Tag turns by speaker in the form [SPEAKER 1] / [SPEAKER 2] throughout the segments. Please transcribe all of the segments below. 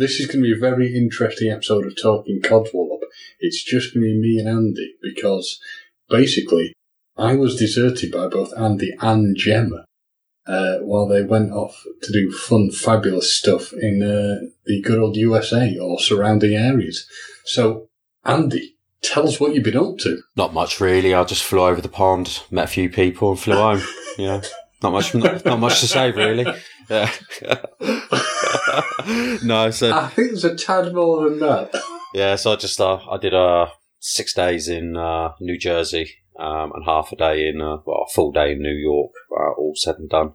[SPEAKER 1] This is going to be a very interesting episode of Talking Codswallop. It's just going to be me and Andy because basically I was deserted by both Andy and Gemma uh, while they went off to do fun, fabulous stuff in uh, the good old USA or surrounding areas. So, Andy, tell us what you've been up to.
[SPEAKER 2] Not much really. I just flew over the pond, met a few people, and flew home. Yeah, not much. Not, not much to say really. Yeah. no, so
[SPEAKER 1] I think there's a tad more than that.
[SPEAKER 2] yeah, so I just uh, I did uh six days in uh, New Jersey um, and half a day in uh, well a full day in New York. Uh, all said and done.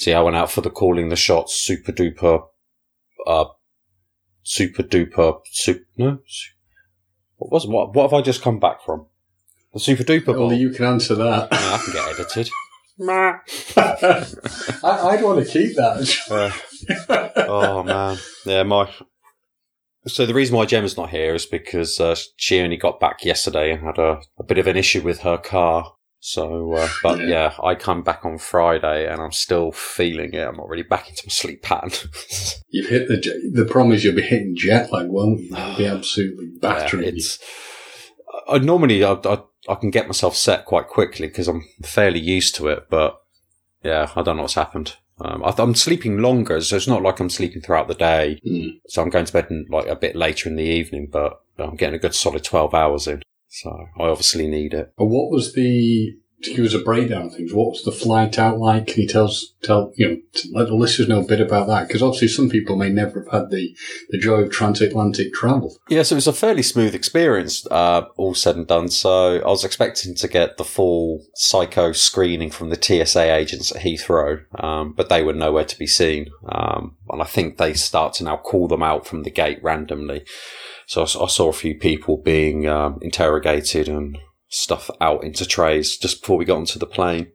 [SPEAKER 2] Yeah, I went out for the calling the shots, super duper, uh, super duper, super no. What was what? What have I just come back from? The super duper.
[SPEAKER 1] Only you can answer that.
[SPEAKER 2] Yeah, I can get edited.
[SPEAKER 1] I, I'd want to keep that.
[SPEAKER 2] oh man, yeah. My so the reason why Gemma's not here is because uh, she only got back yesterday and had a, a bit of an issue with her car. So, uh, but
[SPEAKER 1] Yeah.
[SPEAKER 2] yeah. I come back on Friday and I'm still feeling it. I'm not really back into my sleep pattern.
[SPEAKER 1] You've hit the the promise you'll be hitting jet lag, won't you? You'll be absolutely
[SPEAKER 2] Yeah,
[SPEAKER 1] battering you.
[SPEAKER 2] it's I, normally I, I I can get myself set quite quickly because I'm fairly used to it. But yeah, I don't know what's happened. Um, I, I'm sleeping longer, so it's not like I'm sleeping throughout the day.
[SPEAKER 1] Mm.
[SPEAKER 2] So I'm going to bed in, like a bit later in the evening, but I'm getting a good solid 12 hours in. So I obviously need it.
[SPEAKER 1] But what was the give us a breakdown of things? What was the flight out like? Can you tell us, tell you know, let the listeners know a bit about that? Because obviously some people may never have had the the joy of transatlantic travel.
[SPEAKER 2] Yeah, so it was a fairly smooth experience, uh, all said and done. So I was expecting to get the full psycho screening from the TSA agents at Heathrow, um, but they were nowhere to be seen. Um, and I think they start to now call them out from the gate randomly. So I saw a few people being um, interrogated and stuff out into trays just before we got onto the plane.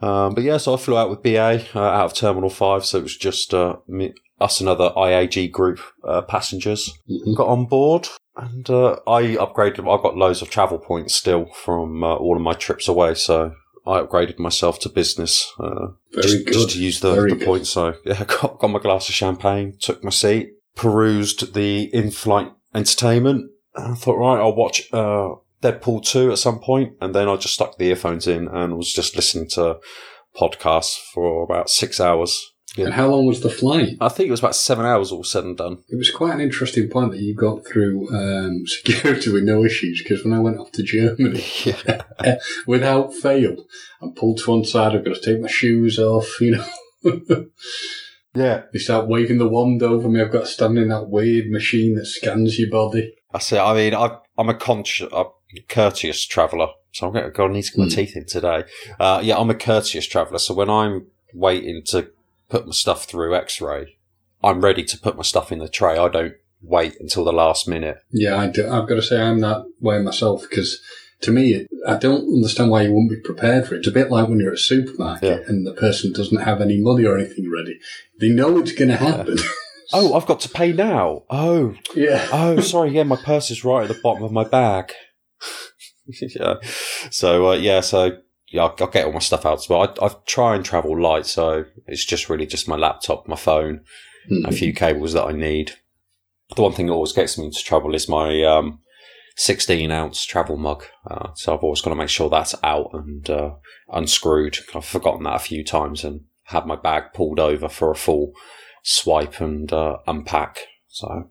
[SPEAKER 2] Um, but yeah, so I flew out with BA uh, out of Terminal 5, so it was just uh, me, us and other IAG group uh, passengers
[SPEAKER 1] Mhm.
[SPEAKER 2] got on board. And uh, I upgraded. I've got loads of travel points still from uh, all of my trips away, so I upgraded myself to business. Uh,
[SPEAKER 1] Very
[SPEAKER 2] just,
[SPEAKER 1] good.
[SPEAKER 2] just to use the, the points. So yeah, got, got my glass of champagne, took my seat, perused the in-flight entertainment. And I thought, right, I'll watch uh, Deadpool 2 at some point, and then I just stuck the earphones in and was just listening to podcasts for about six hours. Yeah.
[SPEAKER 1] And how long was the flight?
[SPEAKER 2] I think it was about seven hours all said and done.
[SPEAKER 1] It was quite an interesting point that you got through um, security with no issues. Because when I went off to Germany,
[SPEAKER 2] Yeah.
[SPEAKER 1] without fail, I'm pulled to one side. I've got to take my shoes off. You know.
[SPEAKER 2] Yeah.
[SPEAKER 1] They start waving the wand over me. I've got to stand in that weird machine that scans your body.
[SPEAKER 2] I it. I mean, I, I'm a conscious, a courteous traveller, so I'm going to, I need to get my
[SPEAKER 1] Hmm.
[SPEAKER 2] teeth in today. Uh, yeah, I'm a courteous traveller, so when I'm waiting to put my stuff through X-ray, I'm ready to put my stuff in the tray. I don't wait until the last minute.
[SPEAKER 1] Yeah, I do, I've got to say I'm that way myself because to me, I don't understand why you wouldn't be prepared for it. It's a bit like when you're at a supermarket
[SPEAKER 2] Yeah.
[SPEAKER 1] and the person doesn't have any money or anything ready. They know it's going to happen.
[SPEAKER 2] Oh, I've got to pay now. Oh,
[SPEAKER 1] yeah.
[SPEAKER 2] oh, sorry. Yeah, my purse is right at the bottom of my bag. yeah. So, uh, yeah, so yeah, I'll, I'll get all my stuff out But. I, I try and travel light, so it's just really just my laptop, my phone,
[SPEAKER 1] Hmm.
[SPEAKER 2] a few cables that I need. The one thing that always gets me into trouble is my um, 16 ounce travel mug. Uh, so I've always got to make sure that's out and uh, unscrewed. I've forgotten that a few times and had my bag pulled over for a full swipe and uh, unpack. So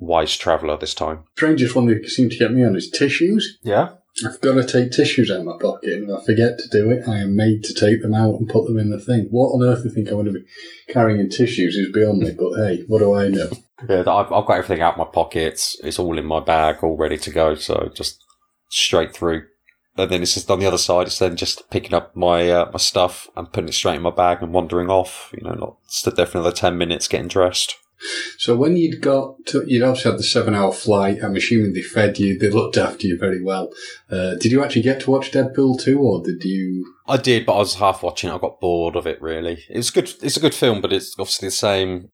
[SPEAKER 2] wise traveller this time.
[SPEAKER 1] Strangest one that seemed to get me on is tissues.
[SPEAKER 2] Yeah.
[SPEAKER 1] I've got to take tissues out of my pocket, and if I forget to do it, I am made to take them out and put them in the thing. What on earth do you think I'm going to be carrying in tissues is beyond me, but hey, what do I know?
[SPEAKER 2] Yeah, I've, I've got everything out of my pockets. It's all in my bag, all ready to go. So just straight through. And then it's just on the other side. It's then just picking up my uh, my stuff and putting it straight in my bag and wandering off. You know, not stood there for another ten minutes getting dressed.
[SPEAKER 1] So when you'd got to, you'd obviously had the seven hour flight. I'm assuming they fed you, they looked after you very well. Uh, did you actually get to watch Deadpool 2 or did you?
[SPEAKER 2] I did, but I was half watching. it. I got bored of it. Really, it's good. It's a good film, but it's obviously the same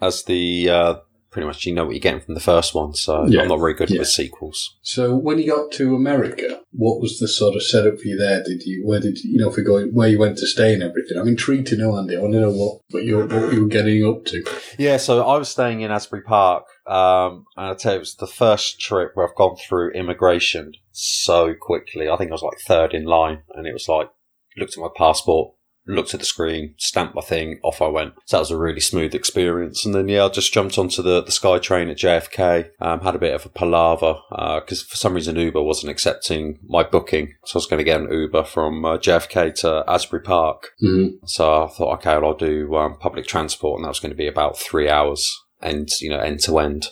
[SPEAKER 2] as the uh, pretty much you know what you're getting from the first one. So
[SPEAKER 1] Yeah.
[SPEAKER 2] I'm not very good
[SPEAKER 1] Yeah.
[SPEAKER 2] with sequels.
[SPEAKER 1] So when you got to America, what was the sort of setup for you there? Did you, where did you, you know, if we go, where you went to stay and everything? I'm intrigued to know, Andy. I want to know what, what you what you were getting up to.
[SPEAKER 2] Yeah, so I was staying in Asbury Park, um, and I tell you, it was the first trip where I've gone through immigration so quickly. I think I was like third in line, and it was like looked at my passport, looked at the screen, stamped my thing, off I went. So that was a really smooth experience. And then yeah, I just jumped onto the the Sky Train at JFK. Um, had a bit of a palaver because for some reason Uber wasn't accepting my booking, so I was going to get an Uber from uh, JFK to Asbury Park.
[SPEAKER 1] Mm-hmm.
[SPEAKER 2] So I thought, okay, well, I'll do um, public transport, and that was going to be about three hours, end you know, end to end.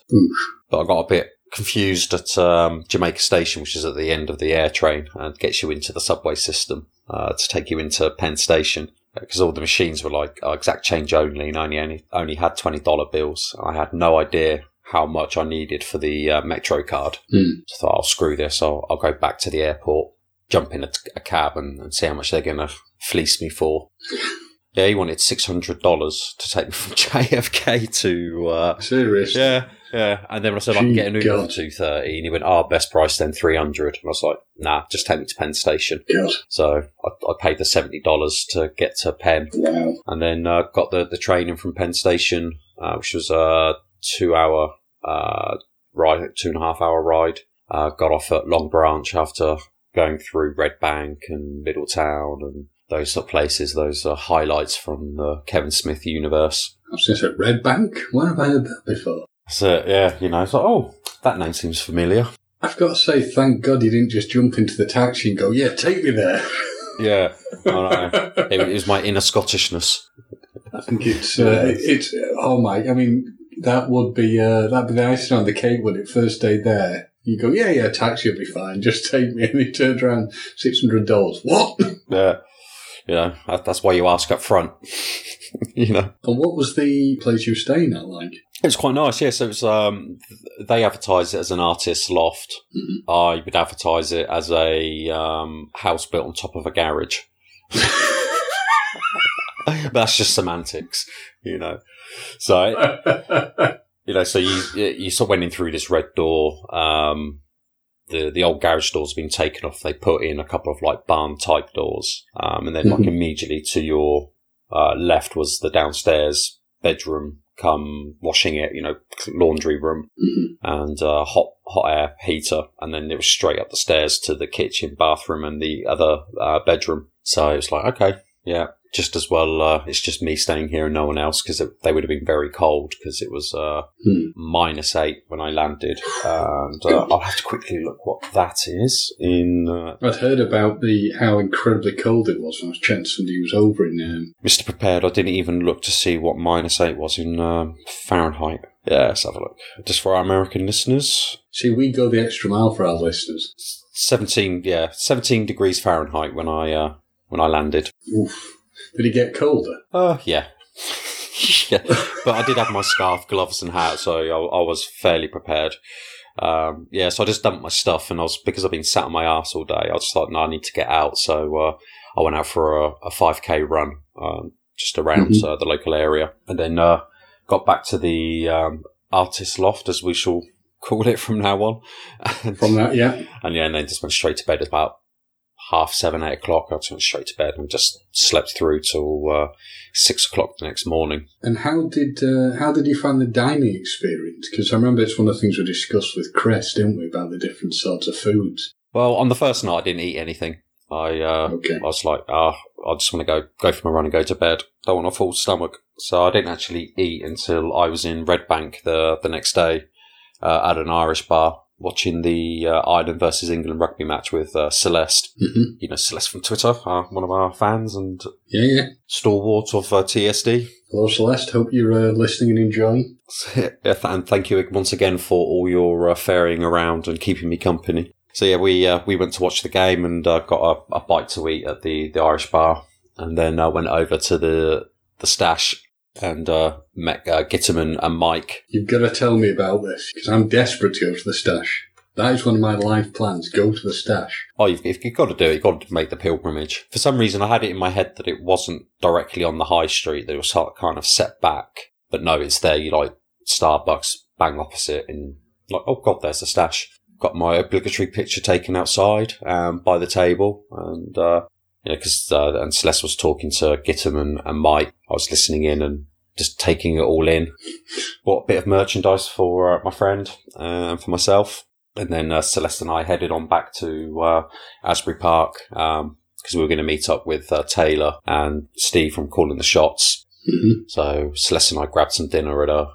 [SPEAKER 2] But I got a bit confused at um, Jamaica Station, which is at the end of the air train, and gets you into the subway system uh, to take you into Penn Station. Because all the machines were like uh, exact change only, and only only, only had twenty dollar bills. I had no idea how much I needed for the uh, Metro card.
[SPEAKER 1] Hmm.
[SPEAKER 2] So I thought, I'll screw this. I'll, I'll go back to the airport, jump in a, a cab, and, and see how much they're going to fleece me for. Yeah, he wanted six hundred dollars to take me from JFK to. Uh,
[SPEAKER 1] Seriously?
[SPEAKER 2] yeah, yeah. And then when I said I can get an Uber for two thirty, and he went, "Oh, best price then three hundred. And I was like, "Nah, just take me to Penn Station."
[SPEAKER 1] God.
[SPEAKER 2] So I, I paid the seventy dollars to get to Penn,
[SPEAKER 1] Wow.
[SPEAKER 2] and then uh, got the the train in from Penn Station, uh, which was a two hour uh, ride, two and a half hour ride. Uh, got off at Long Branch after going through Red Bank and Middletown and those sort of places, those uh, highlights from the Kevin Smith universe.
[SPEAKER 1] I was going to say Red Bank. Where have I heard that before?
[SPEAKER 2] So yeah, you know, it's like, oh, that name seems familiar.
[SPEAKER 1] I've got to say, thank God you didn't just jump into the taxi and go, yeah, take me there.
[SPEAKER 2] Yeah, it, was my inner Scottishness.
[SPEAKER 1] I think it's, uh, it's, oh my, I mean, that would be, uh, that'd be the icing on the cake when it first day there. You go, yeah, yeah, taxi will be fine. Just take me. And he turned around, $600. What?
[SPEAKER 2] Yeah, you know, that, that's why you ask up front. you know.
[SPEAKER 1] And what was the place you were staying at like?
[SPEAKER 2] It was quite nice, yes. It was. Um, they advertised it as an artist's loft. I would advertise it as a um, house built on top of a garage. but that's just semantics, you know. So you know, so you you sort of went in through this red door. Um, the the old garage door's been taken off. They put in a couple of like barn type doors, um, and then like
[SPEAKER 1] Mhm.
[SPEAKER 2] immediately to your uh, left was the downstairs bedroom, come washing it, you know, laundry room,
[SPEAKER 1] Mhm.
[SPEAKER 2] and uh, hot hot air heater, and then it was straight up the stairs to the kitchen, bathroom, and the other uh, bedroom. So it was like, okay, yeah, just as well. Uh, it's just me staying here and no one else because they would have been very cold because it was uh,
[SPEAKER 1] Hmm.
[SPEAKER 2] minus eight when I landed, and uh, I'll have to quickly look what that is in. Uh,
[SPEAKER 1] I'd heard about the how incredibly cold it was when I was chatting somebody was over in um,
[SPEAKER 2] Mr. Prepared, I didn't even look to see what minus eight was in um, Fahrenheit. Yeah, let's have a look. Just for our American listeners,
[SPEAKER 1] See, we go the extra mile for our listeners.
[SPEAKER 2] seventeen. Yeah, seventeen degrees Fahrenheit when I uh, when I landed.
[SPEAKER 1] Oof. Did it get colder?
[SPEAKER 2] Uh, yeah. yeah, but I did have my scarf, gloves, and hat, so I, I was fairly prepared. Um, yeah, so I just dumped my stuff, and I was because I've been sat on my ass all day. I just thought, no, I need to get out, so uh, I went out for a, a 5k run, um, just around
[SPEAKER 1] Mhm.
[SPEAKER 2] uh, the local area, and then uh, got back to the um, artist loft, as we shall call it from now on. and,
[SPEAKER 1] From that, yeah.
[SPEAKER 2] and yeah, and then just went straight to bed about half seven, eight o'clock. I went straight to bed and just slept through till uh, six o'clock the next morning.
[SPEAKER 1] And how did uh, how did you find the dining experience? Because I remember it's one of the things we discussed with Chris, didn't we, about the different sorts of foods.
[SPEAKER 2] Well, on the first night, I didn't eat anything. I uh,
[SPEAKER 1] Okay.
[SPEAKER 2] I was like, ah, I just want to go go for my run and go to bed. Don't want a full stomach, so I didn't actually eat until I was in Red Bank the the next day uh, at an Irish bar watching the uh, Ireland versus England rugby match with uh, Celeste.
[SPEAKER 1] hmm
[SPEAKER 2] You know Celeste from Twitter, uh, one of our fans and
[SPEAKER 1] Yeah, yeah.
[SPEAKER 2] stalwart of uh, TSD.
[SPEAKER 1] Hello, Celeste. Hope you're uh, listening and enjoying.
[SPEAKER 2] Yeah, th- and thank you once again for all your uh, ferrying around and keeping me company. So yeah, we uh, we went to watch the game and uh, got a, a bite to eat at the, the Irish bar, and then uh, went over to the the stash and uh, met uh, Gitterman and Mike.
[SPEAKER 1] You've got to tell me about this because I'm desperate to go to the stash. That is one of my life plans. Go to the stash.
[SPEAKER 2] Oh, you've, you've got to do it. You've got to make the pilgrimage. For some reason, I had it in my head that it wasn't directly on the high street. That it was kind of set back. But no, it's there. You like Starbucks bang opposite, and like, oh god, there's the stash. Got my obligatory picture taken outside um, by the table, and uh, you know, because uh, and Celeste was talking to Gittam and, and Mike. I was listening in and just taking it all in. Bought a bit of merchandise for uh, my friend uh, and for myself. And then uh, Celeste and I headed on back to uh, Asbury Park because we were going to meet up with uh, Taylor and Steve from Calling the Shots.
[SPEAKER 1] hmm
[SPEAKER 2] So Celeste and I grabbed some dinner at a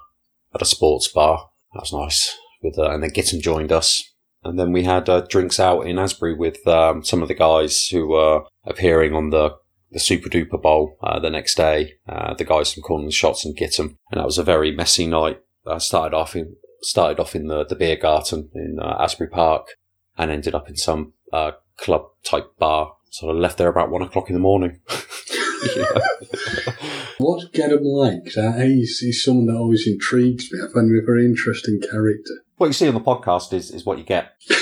[SPEAKER 2] at a sports bar. That was nice. With uh, and then Gittam joined us, and then we had uh, drinks out in Asbury with um, some of the guys who were appearing on the the Super Duper Bowl uh, the next day. Uh, the guys from the Shots and Gittam, and that was a very messy night. I started off in started off in the the beer garden in uh, Asbury Park, and ended up in some uh, club type bar. So I left there about one o'clock in the morning.
[SPEAKER 1] What's Gedham like? I- he's, he's someone that always intrigues me. I find him a very interesting character.
[SPEAKER 2] What you see on the podcast is, is what you get.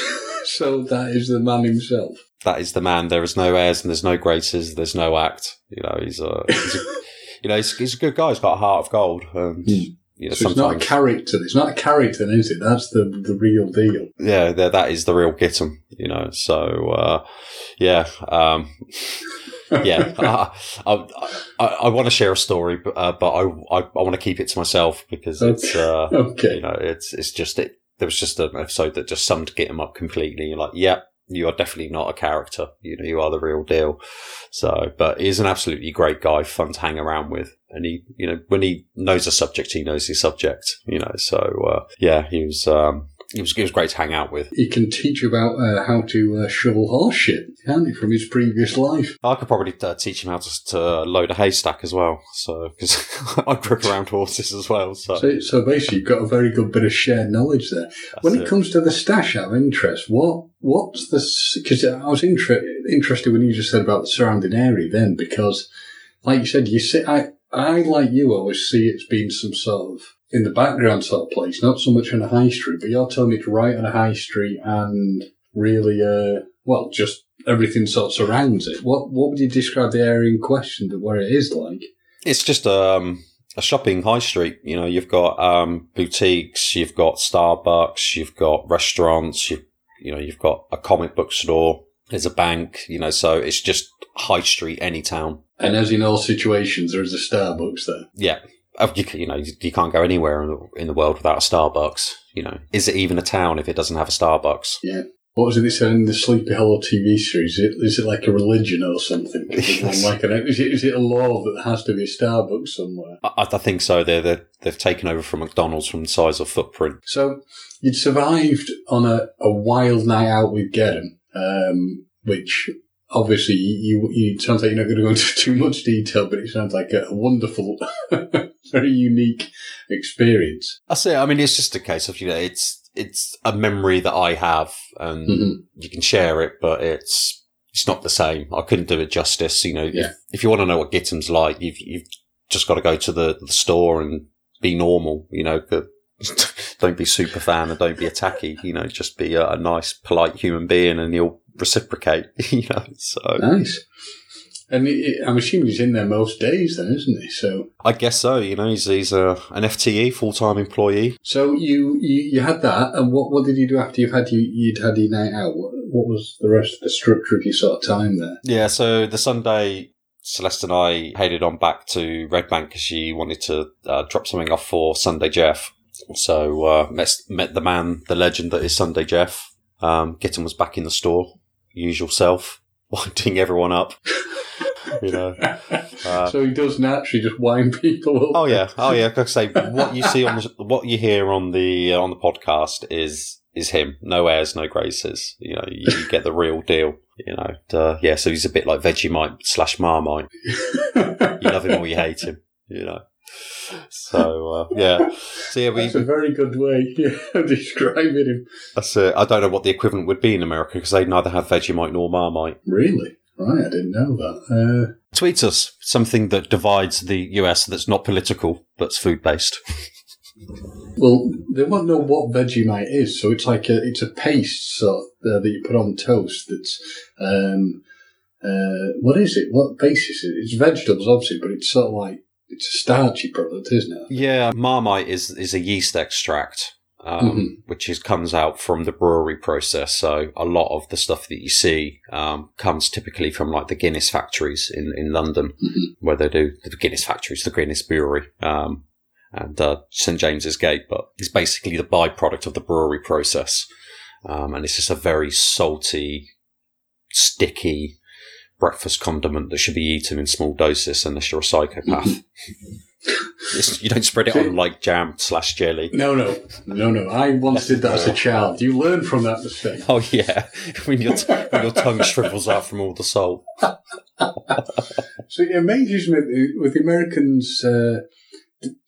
[SPEAKER 1] So that is the man himself.
[SPEAKER 2] That is the man. There is no airs and there's no graces. There's no act. You know, he's a, he's a you know, he's, he's a good guy. He's got a heart of gold. And,
[SPEAKER 1] Hmm.
[SPEAKER 2] you know,
[SPEAKER 1] So it's not a character. It's not a character, is it? That's the the real deal.
[SPEAKER 2] yeah, that that is the real Gittum, you know. So, uh, yeah, um, yeah, I, I, I, I want to share a story, but, uh, but I, I, I want to keep it to myself because it's, uh,
[SPEAKER 1] Okay.
[SPEAKER 2] you know, it's it's just it. There was just an episode that just summed get him up completely. You're like, yep, you are definitely not a character. You know, you are the real deal. So, but he's an absolutely great guy, fun to hang around with, and he, you know, when he knows a subject, he knows his subject. You know, so uh, yeah, he was. Um, he was, he was great to hang out with.
[SPEAKER 1] He can teach you about uh, how to uh, shovel horse shit, can't he, from his previous life?
[SPEAKER 2] I could probably uh, teach him how to, to load a haystack as well. So, because I grip around horses as well. So,
[SPEAKER 1] So, so basically, you've got a very good bit of shared knowledge there.
[SPEAKER 2] that's
[SPEAKER 1] When it,
[SPEAKER 2] it.
[SPEAKER 1] comes to the stash out of interest, what what's the because I was inter- interested when you just said about the surrounding area then because, like you said, you see, I I like you always see it's been some sort of in the background sort of place, not so much on a high street, but you're telling me to write on a high street and really, uh, well, just everything sort of surrounds it. What what would you describe the area in question, that where it is like?
[SPEAKER 2] It's just um, a shopping high street. You know, you've got um, boutiques, you've got Starbucks, you've got restaurants, you you know, you've got a comic book store. There's a bank. You know, so it's just high street, any town.
[SPEAKER 1] And as in all situations, there is a Starbucks there.
[SPEAKER 2] Yeah. You, you know, you, can't go anywhere in the, in the world without a Starbucks. You know, is it even a town if it doesn't have a Starbucks? Yeah.
[SPEAKER 1] What was it they said in the Sleepy Hollow TV series? Is it, is it like a religion or something? Is it,
[SPEAKER 2] Yes.
[SPEAKER 1] like an, is, it, is it a law that has to be a Starbucks somewhere?
[SPEAKER 2] I, I think so. They're, they're they've taken over from McDonald's from the size of footprint.
[SPEAKER 1] So you'd survived on a, a wild night out with Gedham, um, which obviously you, you it sounds like you're not going to go into too much detail, but it sounds like a, wonderful, very unique experience.
[SPEAKER 2] I say, I mean, it's just a case of you know, it's it's a memory that I have, and
[SPEAKER 1] Mhm.
[SPEAKER 2] you can share it, but it's it's not the same. I couldn't do it justice. You know,
[SPEAKER 1] Yeah.
[SPEAKER 2] if, if you want to know what Gittam's like, you've you've just got to go to the, the store and be normal. You know, but don't be super fan and don't be a tacky. You know, just be a, a nice, polite human being, and he'll reciprocate. You know, so
[SPEAKER 1] Nice. And I'm assuming he's in there most days then, isn't he? So
[SPEAKER 2] I guess so. You know, he's he's a, an FTE, full time employee.
[SPEAKER 1] So you, you you had that, and what what did you do after you've had you you'd had your night out? What, what was the rest of the structure of your sort of time there?
[SPEAKER 2] Yeah, so the Sunday, Celeste and I headed on back to Red Bank because she wanted to uh, drop something off for Sunday Jeff. So uh, met, met the man, the legend that is Sunday Jeff. Um, Gitten was back in the store, usual self, winding everyone up. you know. Uh,
[SPEAKER 1] so he does naturally just wind people up.
[SPEAKER 2] Oh yeah, oh yeah. Like I say, what you see on the, what you hear on the uh, on the podcast is is him. No airs, no graces. You know, you, you get the real deal. You know, and, uh, yeah. So he's a bit like Vegemite slash Marmite. You love him or you hate him. You know. So uh, yeah, so yeah, we.
[SPEAKER 1] That's a very good way of describing him.
[SPEAKER 2] That's it. I don't know what the equivalent would be in America because they neither have Vegemite nor Marmite.
[SPEAKER 1] Really? Right, I didn't know that. Uh,
[SPEAKER 2] Tweet us something that divides the US that's not political but's food based.
[SPEAKER 1] well, they won't know what Vegemite is, so it's like a it's a paste sort of, uh, that you put on toast. That's um, uh, what is it? What basis is it? It's vegetables, obviously, but it's sort of like it's a starchy product, isn't it?
[SPEAKER 2] Yeah, Marmite is is a yeast extract. Um,
[SPEAKER 1] Mhm.
[SPEAKER 2] which is comes out from the brewery process. So a lot of the stuff that you see um, comes typically from like the Guinness factories in in London,
[SPEAKER 1] Mhm.
[SPEAKER 2] where they do the Guinness factories, the Guinness brewery, um, and uh, St James's Gate. But it's basically the byproduct of the brewery process, um, and it's just a very salty, sticky breakfast condiment that should be eaten in small doses unless you're a psychopath. You don't spread it on like jam slash jelly.
[SPEAKER 1] No, no, no, no. I once did that as a child. You learn from that mistake.
[SPEAKER 2] Oh yeah, when your t- when your tongue shrivels out from all the salt.
[SPEAKER 1] So it amazes me with the Americans, uh,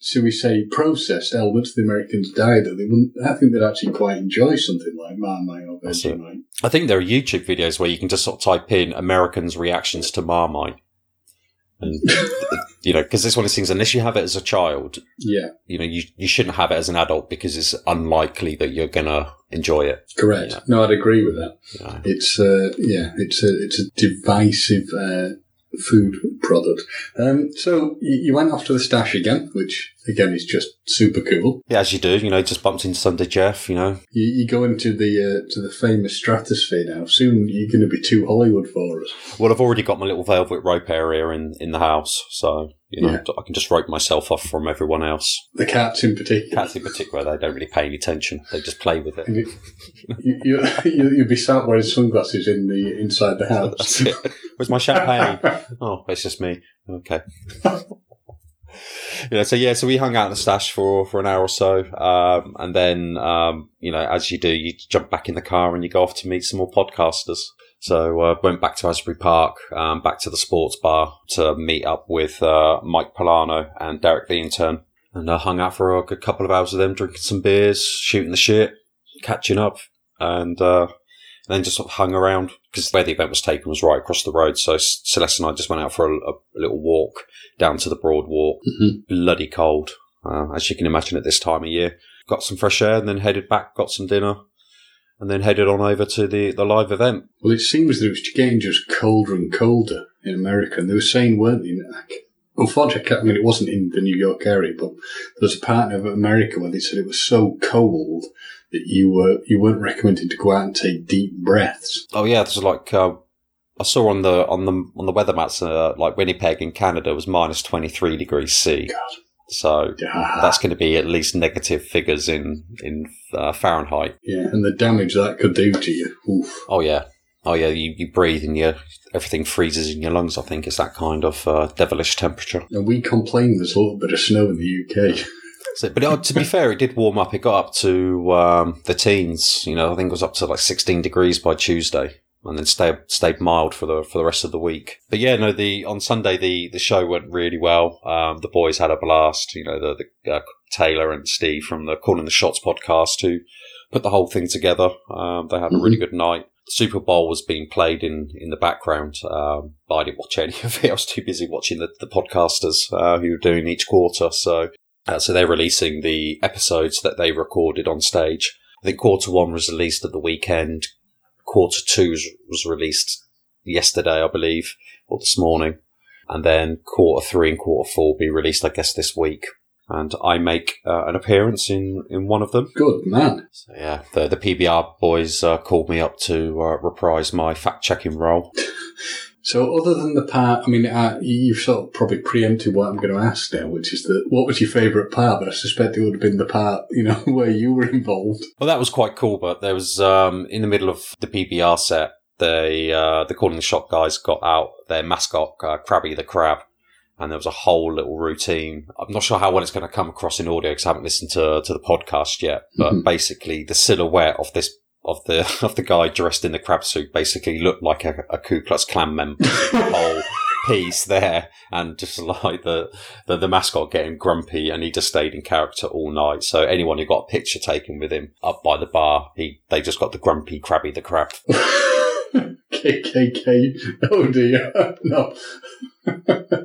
[SPEAKER 1] should we say, processed elements of the Americans' diet that they wouldn't. I think they'd actually quite enjoy something like Marmite or Vegemite.
[SPEAKER 2] I think there are YouTube videos where you can just sort of type in Americans' reactions to Marmite, and you know, because it's one of those things. Unless you have it as a child,
[SPEAKER 1] Yeah,
[SPEAKER 2] you know, you you shouldn't have it as an adult because it's unlikely that you're gonna enjoy it.
[SPEAKER 1] correct.
[SPEAKER 2] Yeah.
[SPEAKER 1] No, I'd agree with that.
[SPEAKER 2] Know?
[SPEAKER 1] It's uh, yeah, it's a it's a divisive uh, food product. Um, so you, you went off to the stash again, which again is just super cool.
[SPEAKER 2] Yeah, as you do. You know, just bumped into Sunday Jeff. You know,
[SPEAKER 1] You, you go into the uh, to the famous stratosphere now. Soon you're going to be too Hollywood for us.
[SPEAKER 2] well, I've already got my little velvet rope area in in the house, so you know,
[SPEAKER 1] Yeah.
[SPEAKER 2] I can just rope myself off from everyone else.
[SPEAKER 1] The cats in particular.
[SPEAKER 2] Cats in particular, they don't really pay any attention. They just play with it.
[SPEAKER 1] You, you, you, you, you'd be sat wearing sunglasses in the inside the house.
[SPEAKER 2] Where's my champagne? oh, it's just me. Okay. You know, so yeah, so we hung out in the stash for, for an hour or so. Um, and then, um, you know, as you do, you jump back in the car and you go off to meet some more podcasters. So, uh, went back to Asbury Park, um, back to the sports bar to meet up with, uh, Mike Polano and Derek the intern and uh, hung out for a good couple of hours with them, drinking some beers, shooting the shit, catching up. And, uh, and then just sort of hung around because where the event was taken was right across the road. So Celeste and I just went out for a, a little walk down to the Boardwalk.
[SPEAKER 1] Mhm.
[SPEAKER 2] Bloody cold, uh, as you can imagine at this time of year. Got some fresh air and then headed back, got some dinner, and then headed on over to the, the live event.
[SPEAKER 1] Well, it seems that it was getting just colder and colder in America. And they were saying, weren't they? like, Unfortunately, I, I mean, it wasn't in the New York area, but there was a part of America where they said it was so cold that you were you weren't recommended to go out and take deep breaths.
[SPEAKER 2] Oh yeah, there's like uh, I saw on the on the on the weather mats, uh, like Winnipeg in Canada was minus twenty three degrees C.
[SPEAKER 1] God.
[SPEAKER 2] So
[SPEAKER 1] Yeah,
[SPEAKER 2] that's going to be at least negative figures in in uh, Fahrenheit.
[SPEAKER 1] yeah, and the damage that could do to you. Oof.
[SPEAKER 2] Oh yeah, oh yeah. You, you breathe and you everything freezes in your lungs. I think it's that kind of uh, devilish temperature.
[SPEAKER 1] And we complain there's a little bit of snow in the UK.
[SPEAKER 2] So, but it, to be fair, it did warm up. It got up to um, the teens. You know, I think it was up to like 16 degrees by Tuesday, and then stayed stayed mild for the for the rest of the week. But yeah, no, the on Sunday the the show went really well. Um, the boys had a blast. You know, the, the uh, Taylor and Steve from the Calling the Shots podcast who put the whole thing together. Um, they had a really good night. Super Bowl was being played in, in the background, um, but I didn't watch any of it. I was too busy watching the, the podcasters uh, who were doing each quarter. So uh, so they're releasing the episodes that they recorded on stage. I think quarter one was released at the weekend. Quarter two was, released yesterday, I believe, or this morning. And then quarter three and quarter four will be released, I guess, this week. and I make uh, an appearance in, in one of them.
[SPEAKER 1] Good man.
[SPEAKER 2] So yeah, the the PBR boys uh, called me up to uh, reprise my fact checking role.
[SPEAKER 1] So, other than the part, I mean, uh, you've sort of probably preempted what I'm going to ask now, which is that what was your favourite part? But I suspect it would have been the part, you know, where you were involved.
[SPEAKER 2] Well, that was quite cool, but there was um, in the middle of the PBR set, they uh, the calling the shot guys got out their mascot, uh, Krabby the Crab, and there was a whole little routine. I'm not sure how well it's going to come across in audio because I haven't listened to to the podcast yet. But
[SPEAKER 1] Mhm.
[SPEAKER 2] basically, the silhouette of this of the of the guy dressed in the crab suit basically looked like a, a Ku Klux Klan member. whole piece there, and just like the, the the mascot getting grumpy, and he just stayed in character all night. So anyone who got a picture taken with him up by the bar, he they just got the grumpy Krabby the Crab.
[SPEAKER 1] KKK. Oh dear. no.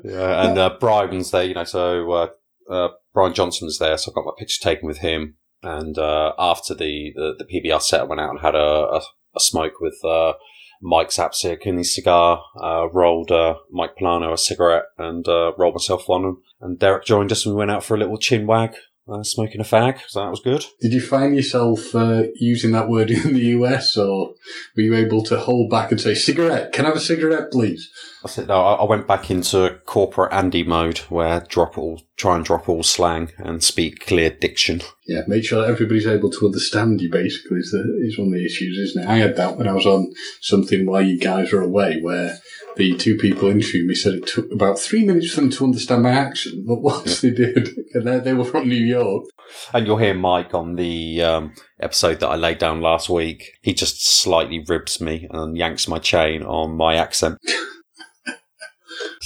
[SPEAKER 2] Yeah, and uh, Brian there, you know, so uh, uh, Bryan Johnson was there, so I've got my picture taken with him. And uh, after the, the, the PBR set, I went out and had a, a, a smoke with uh, Mike Zapcic and his cigar, uh, rolled uh, Mike Plano a cigarette, and uh, rolled myself one. And, and Derek joined us, and we went out for a little chin wag, uh, smoking a fag, so that was good.
[SPEAKER 1] Did you find yourself using that word in the US, or were you able to hold back and say, cigarette? Can I have a cigarette, please?
[SPEAKER 2] I said, no, I I went back into corporate Andy mode, where drop all, try and drop all slang and speak clear diction.
[SPEAKER 1] Yeah, make sure that everybody's able to understand you, basically, is, the, is one of the issues, isn't it? I had that when I was on something while you guys were away, where the two people interviewing me said it took about three minutes for them to understand my accent, but once they did, and they, they were from New York.
[SPEAKER 2] And you'll hear Mike on the um, episode that I laid down last week. He just slightly ribs me and yanks my chain on my accent.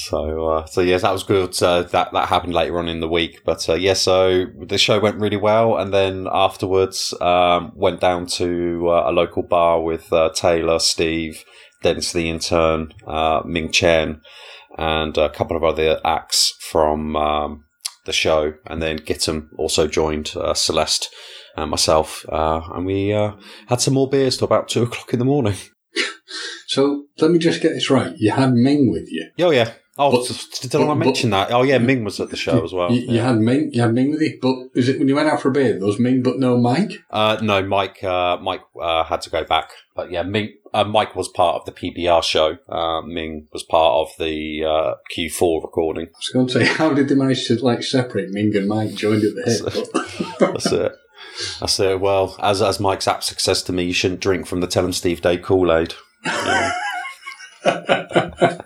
[SPEAKER 2] so, uh, so yes, that was good. Uh, that that happened later on in the week, but uh, yeah, so the show went really well, and then afterwards um, went down to uh, a local bar with uh, Taylor, Steve, Dennis the intern, uh, Ming Chen, and a couple of other acts from. Um, the show, and then Gittam also joined uh, Celeste and myself, uh, and we uh, had some more beers till about two o'clock in the morning.
[SPEAKER 1] So let me just get this right. You had Ming with you.
[SPEAKER 2] Oh yeah. Oh,
[SPEAKER 1] But-
[SPEAKER 2] did I
[SPEAKER 1] but-
[SPEAKER 2] mention that? Oh yeah, Ming was at the show as well.
[SPEAKER 1] You, you had Ming. You had Ming with you, but is it when you went out for a beer? There was Ming, but no Mike.
[SPEAKER 2] Uh, no, Mike. Uh, Mike uh, had to go back, but yeah, Ming. Uh, Mike was part of the PBR show. Uh, Ming was part of the uh, Q4 recording.
[SPEAKER 1] I was going to say, how did they manage to like separate Ming and Mike joined at the hip? But-
[SPEAKER 2] That's it. That's it. Well, as as Mike Zapcic says to me, you shouldn't drink from the Tell 'em Steve Dave Kool Aid.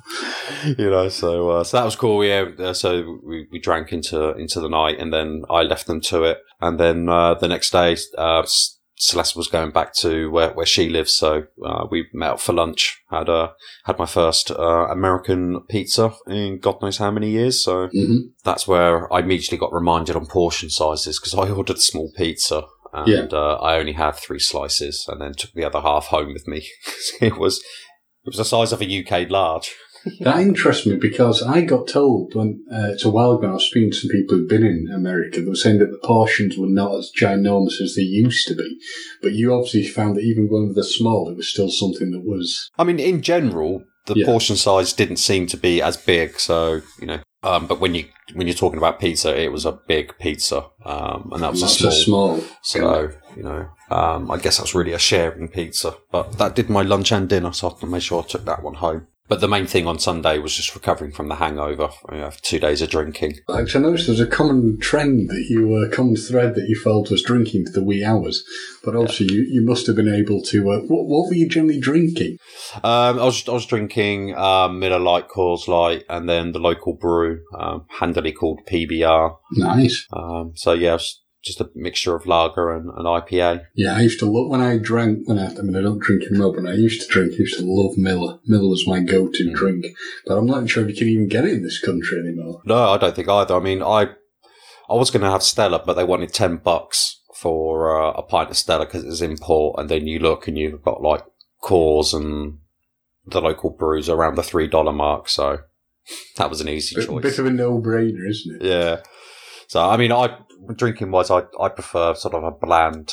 [SPEAKER 2] you know, so uh, so that was cool. Yeah, uh, so we, we drank into into the night, and then I left them to it, and then uh, the next day, uh, Celeste was going back to where, where she lives, so uh, we met up for lunch. Had uh, had my first uh, American pizza in God knows how many years. So
[SPEAKER 1] Mhm.
[SPEAKER 2] that's where I immediately got reminded on portion sizes because I ordered a small pizza. And
[SPEAKER 1] Yeah.
[SPEAKER 2] uh, I only had three slices, and then took the other half home with me. Because it was it was the size of a UK large.
[SPEAKER 1] That interests me because I got told when uh, it's a while ago. I was speaking to some people who've been in America. They were saying that the portions were not as ginormous as they used to be. But you obviously found that even going with the small, it was still something that was.
[SPEAKER 2] I mean, in general, the
[SPEAKER 1] Yeah.
[SPEAKER 2] portion size didn't seem to be as big. So you know, um, but when you when you're talking about pizza, it was a big pizza, um, and that was a
[SPEAKER 1] That's
[SPEAKER 2] small.
[SPEAKER 1] a small.
[SPEAKER 2] So you know, um, I guess that's really a sharing pizza. But that did my lunch and dinner, so I made sure I took that one home. But the main thing on Sunday was just recovering from the hangover you know, two days of drinking.
[SPEAKER 1] Alex, I noticed there's a common trend that you, a common thread that you felt was drinking to the wee hours. But also, you, you must have been able to. Uh, what, what were you generally drinking?
[SPEAKER 2] Um, I was I was drinking um, Miller Lite, Coors Light, and then the local brew, um, handily called PBR.
[SPEAKER 1] Nice.
[SPEAKER 2] Um, so yeah, was just a mixture of lager and, and IPA.
[SPEAKER 1] Yeah, I used to love when I drank. When I, I mean, I don't drink anymore, but I used to drink. I used to love Miller. Miller was my go-to
[SPEAKER 2] Mm.
[SPEAKER 1] drink. But I'm not sure if you can even get it in this country anymore.
[SPEAKER 2] No, I don't think either. I mean, I I was going to have Stella, but they wanted ten bucks for uh, a pint of Stella because it's import, and then you look and you've got like Coors and the local brews around the three dollar mark. So that was an easy choice.
[SPEAKER 1] bit of a no-brainer, isn't it?
[SPEAKER 2] Yeah. So I mean, I drinking wise, I I prefer sort of a bland,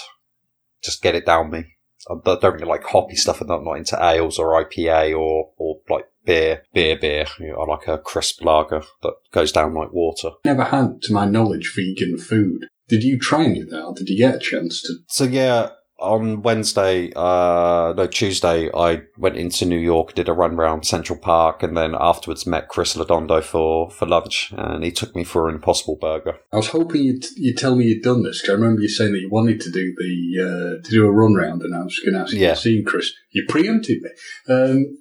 [SPEAKER 2] just get it down me. I don't really like hoppy stuff, and I'm not into ales or IPA or or like beer, beer, beer. You know, I like a crisp lager that goes down like water.
[SPEAKER 1] Never had, to my knowledge, vegan food. Did you try any of that, or did you get a chance to?
[SPEAKER 2] So yeah, on Wednesday, uh, no Tuesday, I went into New York, did a run around Central Park, and then afterwards met Chris Ladondo for for lunch, and he took me for an Impossible Burger.
[SPEAKER 1] I was hoping you'd, you'd tell me you'd done this because I remember you saying that you wanted to do the uh, to do a run round, and I was going to ask you
[SPEAKER 2] Yeah.
[SPEAKER 1] to see Chris. You preempted me. Um,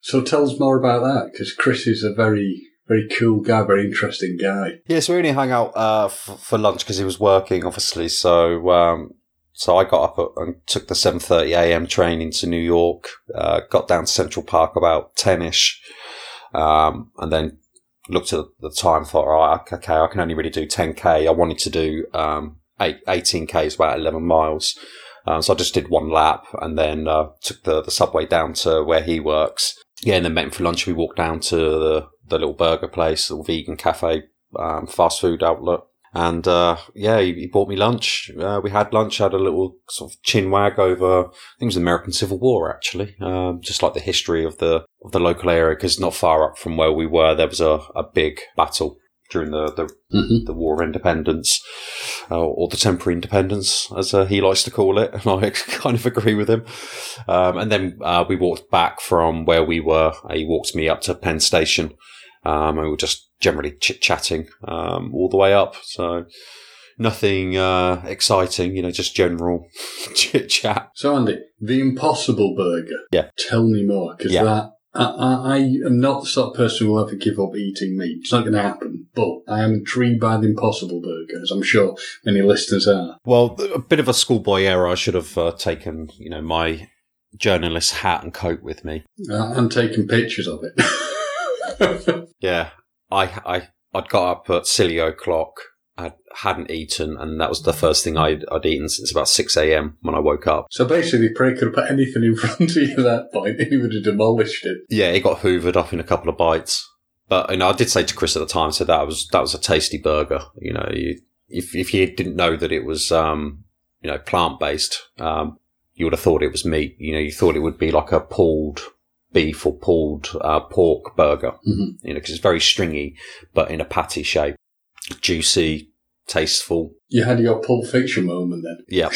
[SPEAKER 1] so tell us more about that because Chris is a very very cool guy, very interesting guy.
[SPEAKER 2] Yeah, so we only hung out uh, f- for lunch because he was working, obviously. So, um, so I got up and took the seven thirty a.m. train into New York. Uh, got down to Central Park about ten ish, um, and then looked at the time. Thought, right, okay, I can only really do ten k. I wanted to do um, eight, 18 k is about eleven miles. Um, so I just did one lap and then uh, took the, the subway down to where he works. Yeah, and then met him for lunch. We walked down to the, the little burger place, little vegan cafe, um, fast food outlet. And uh, yeah, he, he bought me lunch. Uh, we had lunch, had a little sort of chin wag over, I think it was the American Civil War actually, um, just like the history of the of the local area. Because not far up from where we were, there was a, a big battle during the, the
[SPEAKER 1] Mm-hmm.
[SPEAKER 2] the War of Independence, uh, or the Temporary Independence, as uh, he likes to call it, and I kind of agree with him. Um, and then uh, we walked back from where we were. He walked me up to Penn Station, um, and we were just generally chit chatting um, all the way up. So nothing uh, exciting, you know, just general chit chat.
[SPEAKER 1] So Andy, the Impossible Burger.
[SPEAKER 2] Yeah.
[SPEAKER 1] Tell me more because
[SPEAKER 2] Yeah.
[SPEAKER 1] that. I, I, I am not the sort of person who will ever give up eating meat. It's not going to happen. But I am intrigued by the Impossible Burger, as I'm sure many listeners are.
[SPEAKER 2] Well, a bit of a schoolboy error. I should have uh, taken, you know, my journalist hat and coat with me.
[SPEAKER 1] Uh, I'm taking pictures of it.
[SPEAKER 2] Yeah, I I I'd got up at silly o'clock. I hadn't eaten, and that was the first thing I'd, I'd eaten since about six a.m. when I woke up.
[SPEAKER 1] so basically, Prey could have put anything in front of you at that point, and he would have demolished it.
[SPEAKER 2] Yeah, it got hoovered up in a couple of bites. But you know, I did say to Chris at the time, so that was that was a tasty burger. You know, you, if if you didn't know that it was um you know plant based, um you would have thought it was meat. You know, you thought it would be like a pulled beef or pulled uh, pork burger.
[SPEAKER 1] Mhm.
[SPEAKER 2] You know, because it's very stringy, but in a patty shape, juicy, tasteful.
[SPEAKER 1] You had your Pulp Fiction moment then.
[SPEAKER 2] Yeah,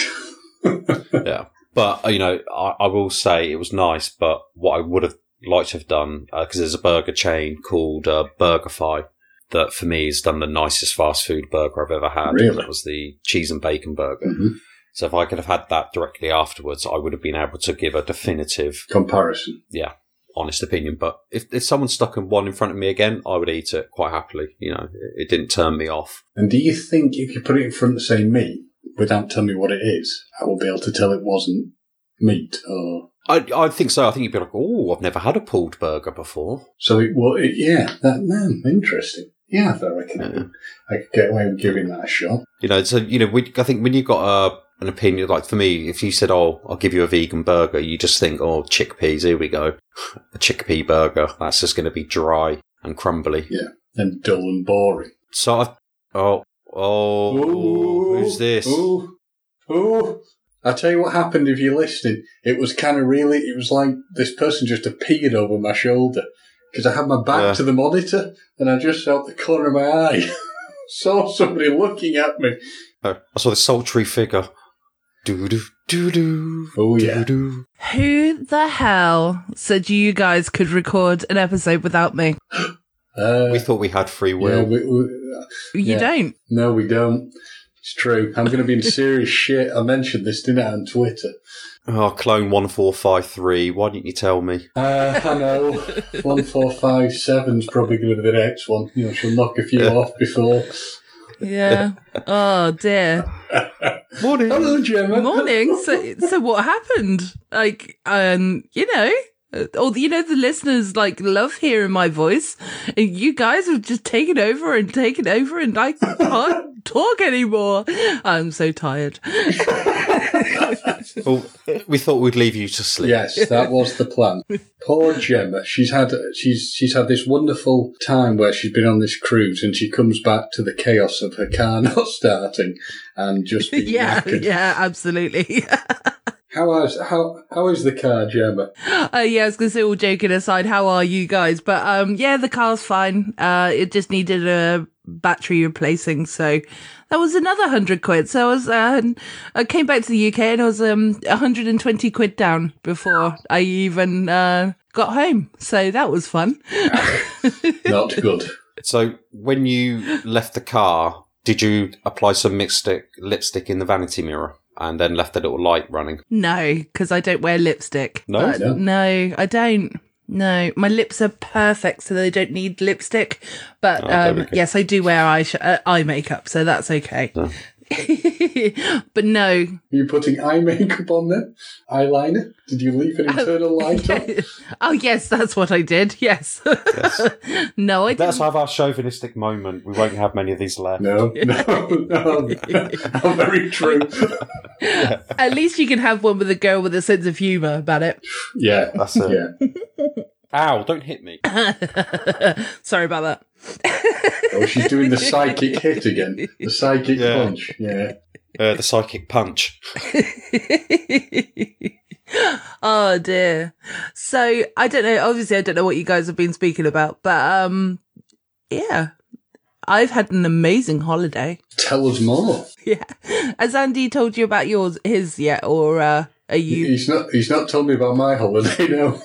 [SPEAKER 2] yeah. But uh, you know, I, I will say it was nice. But what I would have liked to have done because there's a burger chain called uh, BurgerFi that for me has done the nicest fast food burger I've ever had.
[SPEAKER 1] Really?
[SPEAKER 2] That was the cheese and bacon burger.
[SPEAKER 1] Mhm.
[SPEAKER 2] So if I could have had that directly afterwards, I would have been able to give a definitive,
[SPEAKER 1] Comparison.
[SPEAKER 2] yeah, honest opinion. But if if someone stuck one in front of me again, I would eat it quite happily. You know, it, it didn't turn me off.
[SPEAKER 1] And do you think if you put it in front of, say, meat, without telling me what it is, I will be able to tell it wasn't meat? Or
[SPEAKER 2] I I think so. I think you'd be like, oh, I've never had a pulled burger before.
[SPEAKER 1] so it well, it, yeah, that man, interesting. Yeah, I reckon I, could, I could get away with giving that a shot.
[SPEAKER 2] You know, so you know, we, I think when you've got a, an opinion, like for me, if you said, "Oh, I'll give you a vegan burger," you just think, "Oh, chickpeas, here we go, a chickpea burger." That's just going to be dry and crumbly.
[SPEAKER 1] Yeah, and dull and boring.
[SPEAKER 2] So, I, oh, oh, who's this?
[SPEAKER 1] Ooh, ooh. I tell you what happened if you're listening. It was kind of really, it was like this person just appeared over my shoulder because I had my back
[SPEAKER 2] Yeah.
[SPEAKER 1] to the monitor and I just out the corner of my eye saw somebody looking at me.
[SPEAKER 2] Oh, I saw the sultry figure. Doo doo doo doo.
[SPEAKER 1] Oh, yeah.
[SPEAKER 2] doo.
[SPEAKER 3] Who the hell said you guys could record an episode without me?
[SPEAKER 1] Uh,
[SPEAKER 2] We thought we had free
[SPEAKER 1] yeah,
[SPEAKER 2] will.
[SPEAKER 1] we, we,
[SPEAKER 3] You
[SPEAKER 1] Yeah.
[SPEAKER 3] don't.
[SPEAKER 1] no, we don't. It's true. I'm going to be in serious shit. I mentioned this, didn't I, on Twitter?
[SPEAKER 2] Oh, clone one four five three. Why didn't you tell me?
[SPEAKER 1] Uh, I know. One, four, five, seven's probably going to be the next one. You know, she'll knock a few off before.
[SPEAKER 3] Yeah. oh dear.
[SPEAKER 2] Morning.
[SPEAKER 1] Hello, Gemma.
[SPEAKER 3] Morning. So, so what happened? Like, um, you know, uh, or you know, the listeners like love hearing my voice. And you guys have just taken over and taken over, and I can't talk anymore. I'm so tired.
[SPEAKER 2] Well, we thought we'd leave you to sleep.
[SPEAKER 1] Yes, that was the plan. Poor Gemma. She's had she's she's had this wonderful time where she's been on this cruise, and she comes back to the chaos of her car not starting and just being
[SPEAKER 3] yeah,
[SPEAKER 1] knackered.
[SPEAKER 3] yeah, absolutely.
[SPEAKER 1] How is how how is the car, Gemma?
[SPEAKER 3] Uh, yeah, I was gonna say all joking aside, how are you guys? But um, yeah, the car's fine. Uh, it just needed a battery replacing, so that was another hundred quid. So I was, uh, I came back to the UK and I was um 120 quid down before I even uh got home. So that was fun.
[SPEAKER 1] Not good.
[SPEAKER 2] So when you left the car, did you apply some lipstick lipstick in the vanity mirror and then left a little light running?
[SPEAKER 3] No, because I don't wear lipstick.
[SPEAKER 2] No?
[SPEAKER 3] But
[SPEAKER 1] No?
[SPEAKER 3] no, I don't. No, my lips are perfect, so they don't need lipstick. But
[SPEAKER 2] Oh,
[SPEAKER 3] um, yes, I do wear eye sh- uh, eye makeup, so that's okay. but no,
[SPEAKER 1] Are you putting eye makeup on there? Eyeliner? Did you leave an oh, internal light on?
[SPEAKER 3] oh yes, that's what I did. Yes. no, I
[SPEAKER 2] Let's
[SPEAKER 3] didn't.
[SPEAKER 2] have our chauvinistic moment. We won't have many of these left.
[SPEAKER 1] No, no, no. How very true.
[SPEAKER 3] At least you can have one with a girl with a sense of humour about it.
[SPEAKER 1] Yeah,
[SPEAKER 2] That's it.
[SPEAKER 1] yeah.
[SPEAKER 2] Ow, don't hit me.
[SPEAKER 3] Sorry about that.
[SPEAKER 1] Oh, she's doing the psychic hit again. The psychic
[SPEAKER 2] Yeah.
[SPEAKER 1] punch. Yeah.
[SPEAKER 2] Uh, the psychic punch.
[SPEAKER 3] oh dear. So I don't know. Obviously, I don't know what you guys have been speaking about, but um, yeah, I've had an amazing holiday.
[SPEAKER 1] Tell us more.
[SPEAKER 3] Yeah. Has Andy told you about yours, his yet, or uh, are you?
[SPEAKER 1] He's not. He's not told me about my holiday. No.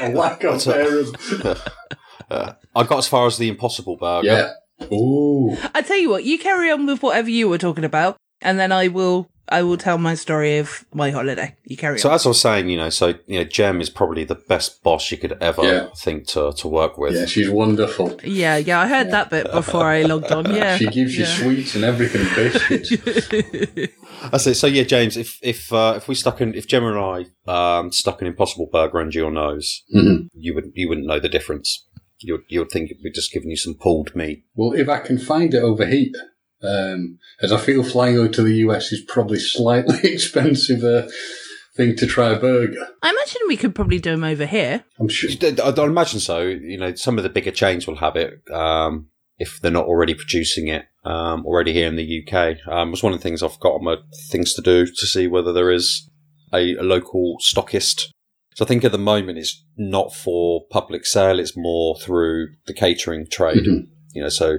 [SPEAKER 1] A lack of parents.
[SPEAKER 2] Uh, I got as far as the Impossible Burger.
[SPEAKER 1] Yeah. Ooh.
[SPEAKER 3] I tell you what, you carry on with whatever you were talking about, and then I will. I will tell my story of my holiday. You carry
[SPEAKER 2] So
[SPEAKER 3] on.
[SPEAKER 2] as I was saying, you know, so you know, Jem is probably the best boss you could ever
[SPEAKER 1] Yeah.
[SPEAKER 2] think to to work with.
[SPEAKER 1] Yeah, she's wonderful.
[SPEAKER 3] Yeah, yeah, I heard that bit before I logged on. Yeah,
[SPEAKER 1] She gives you
[SPEAKER 3] yeah.
[SPEAKER 1] sweets and everything, biscuits.
[SPEAKER 2] That's it. So yeah, James, if if uh, if we stuck in, if Gemma and I um, stuck an Impossible Burger under your nose,
[SPEAKER 1] Mhm.
[SPEAKER 2] you would you wouldn't know the difference. You would you would think we'd just given you some pulled meat.
[SPEAKER 1] Well, if I can find it over here, um, as I feel flying over to the US is probably slightly expensive uh, thing to try a burger.
[SPEAKER 3] I imagine we could probably do them over here.
[SPEAKER 1] I'm sure.
[SPEAKER 2] I'd I'd imagine so. You know, some of the bigger chains will have it um, if they're not already producing it um, already here in the UK. Um, it's one of the things I've got on my things to do to see whether there is a, a local stockist. So I think at the moment it's not for public sale; it's more through the catering trade.
[SPEAKER 1] Mhm.
[SPEAKER 2] You know, so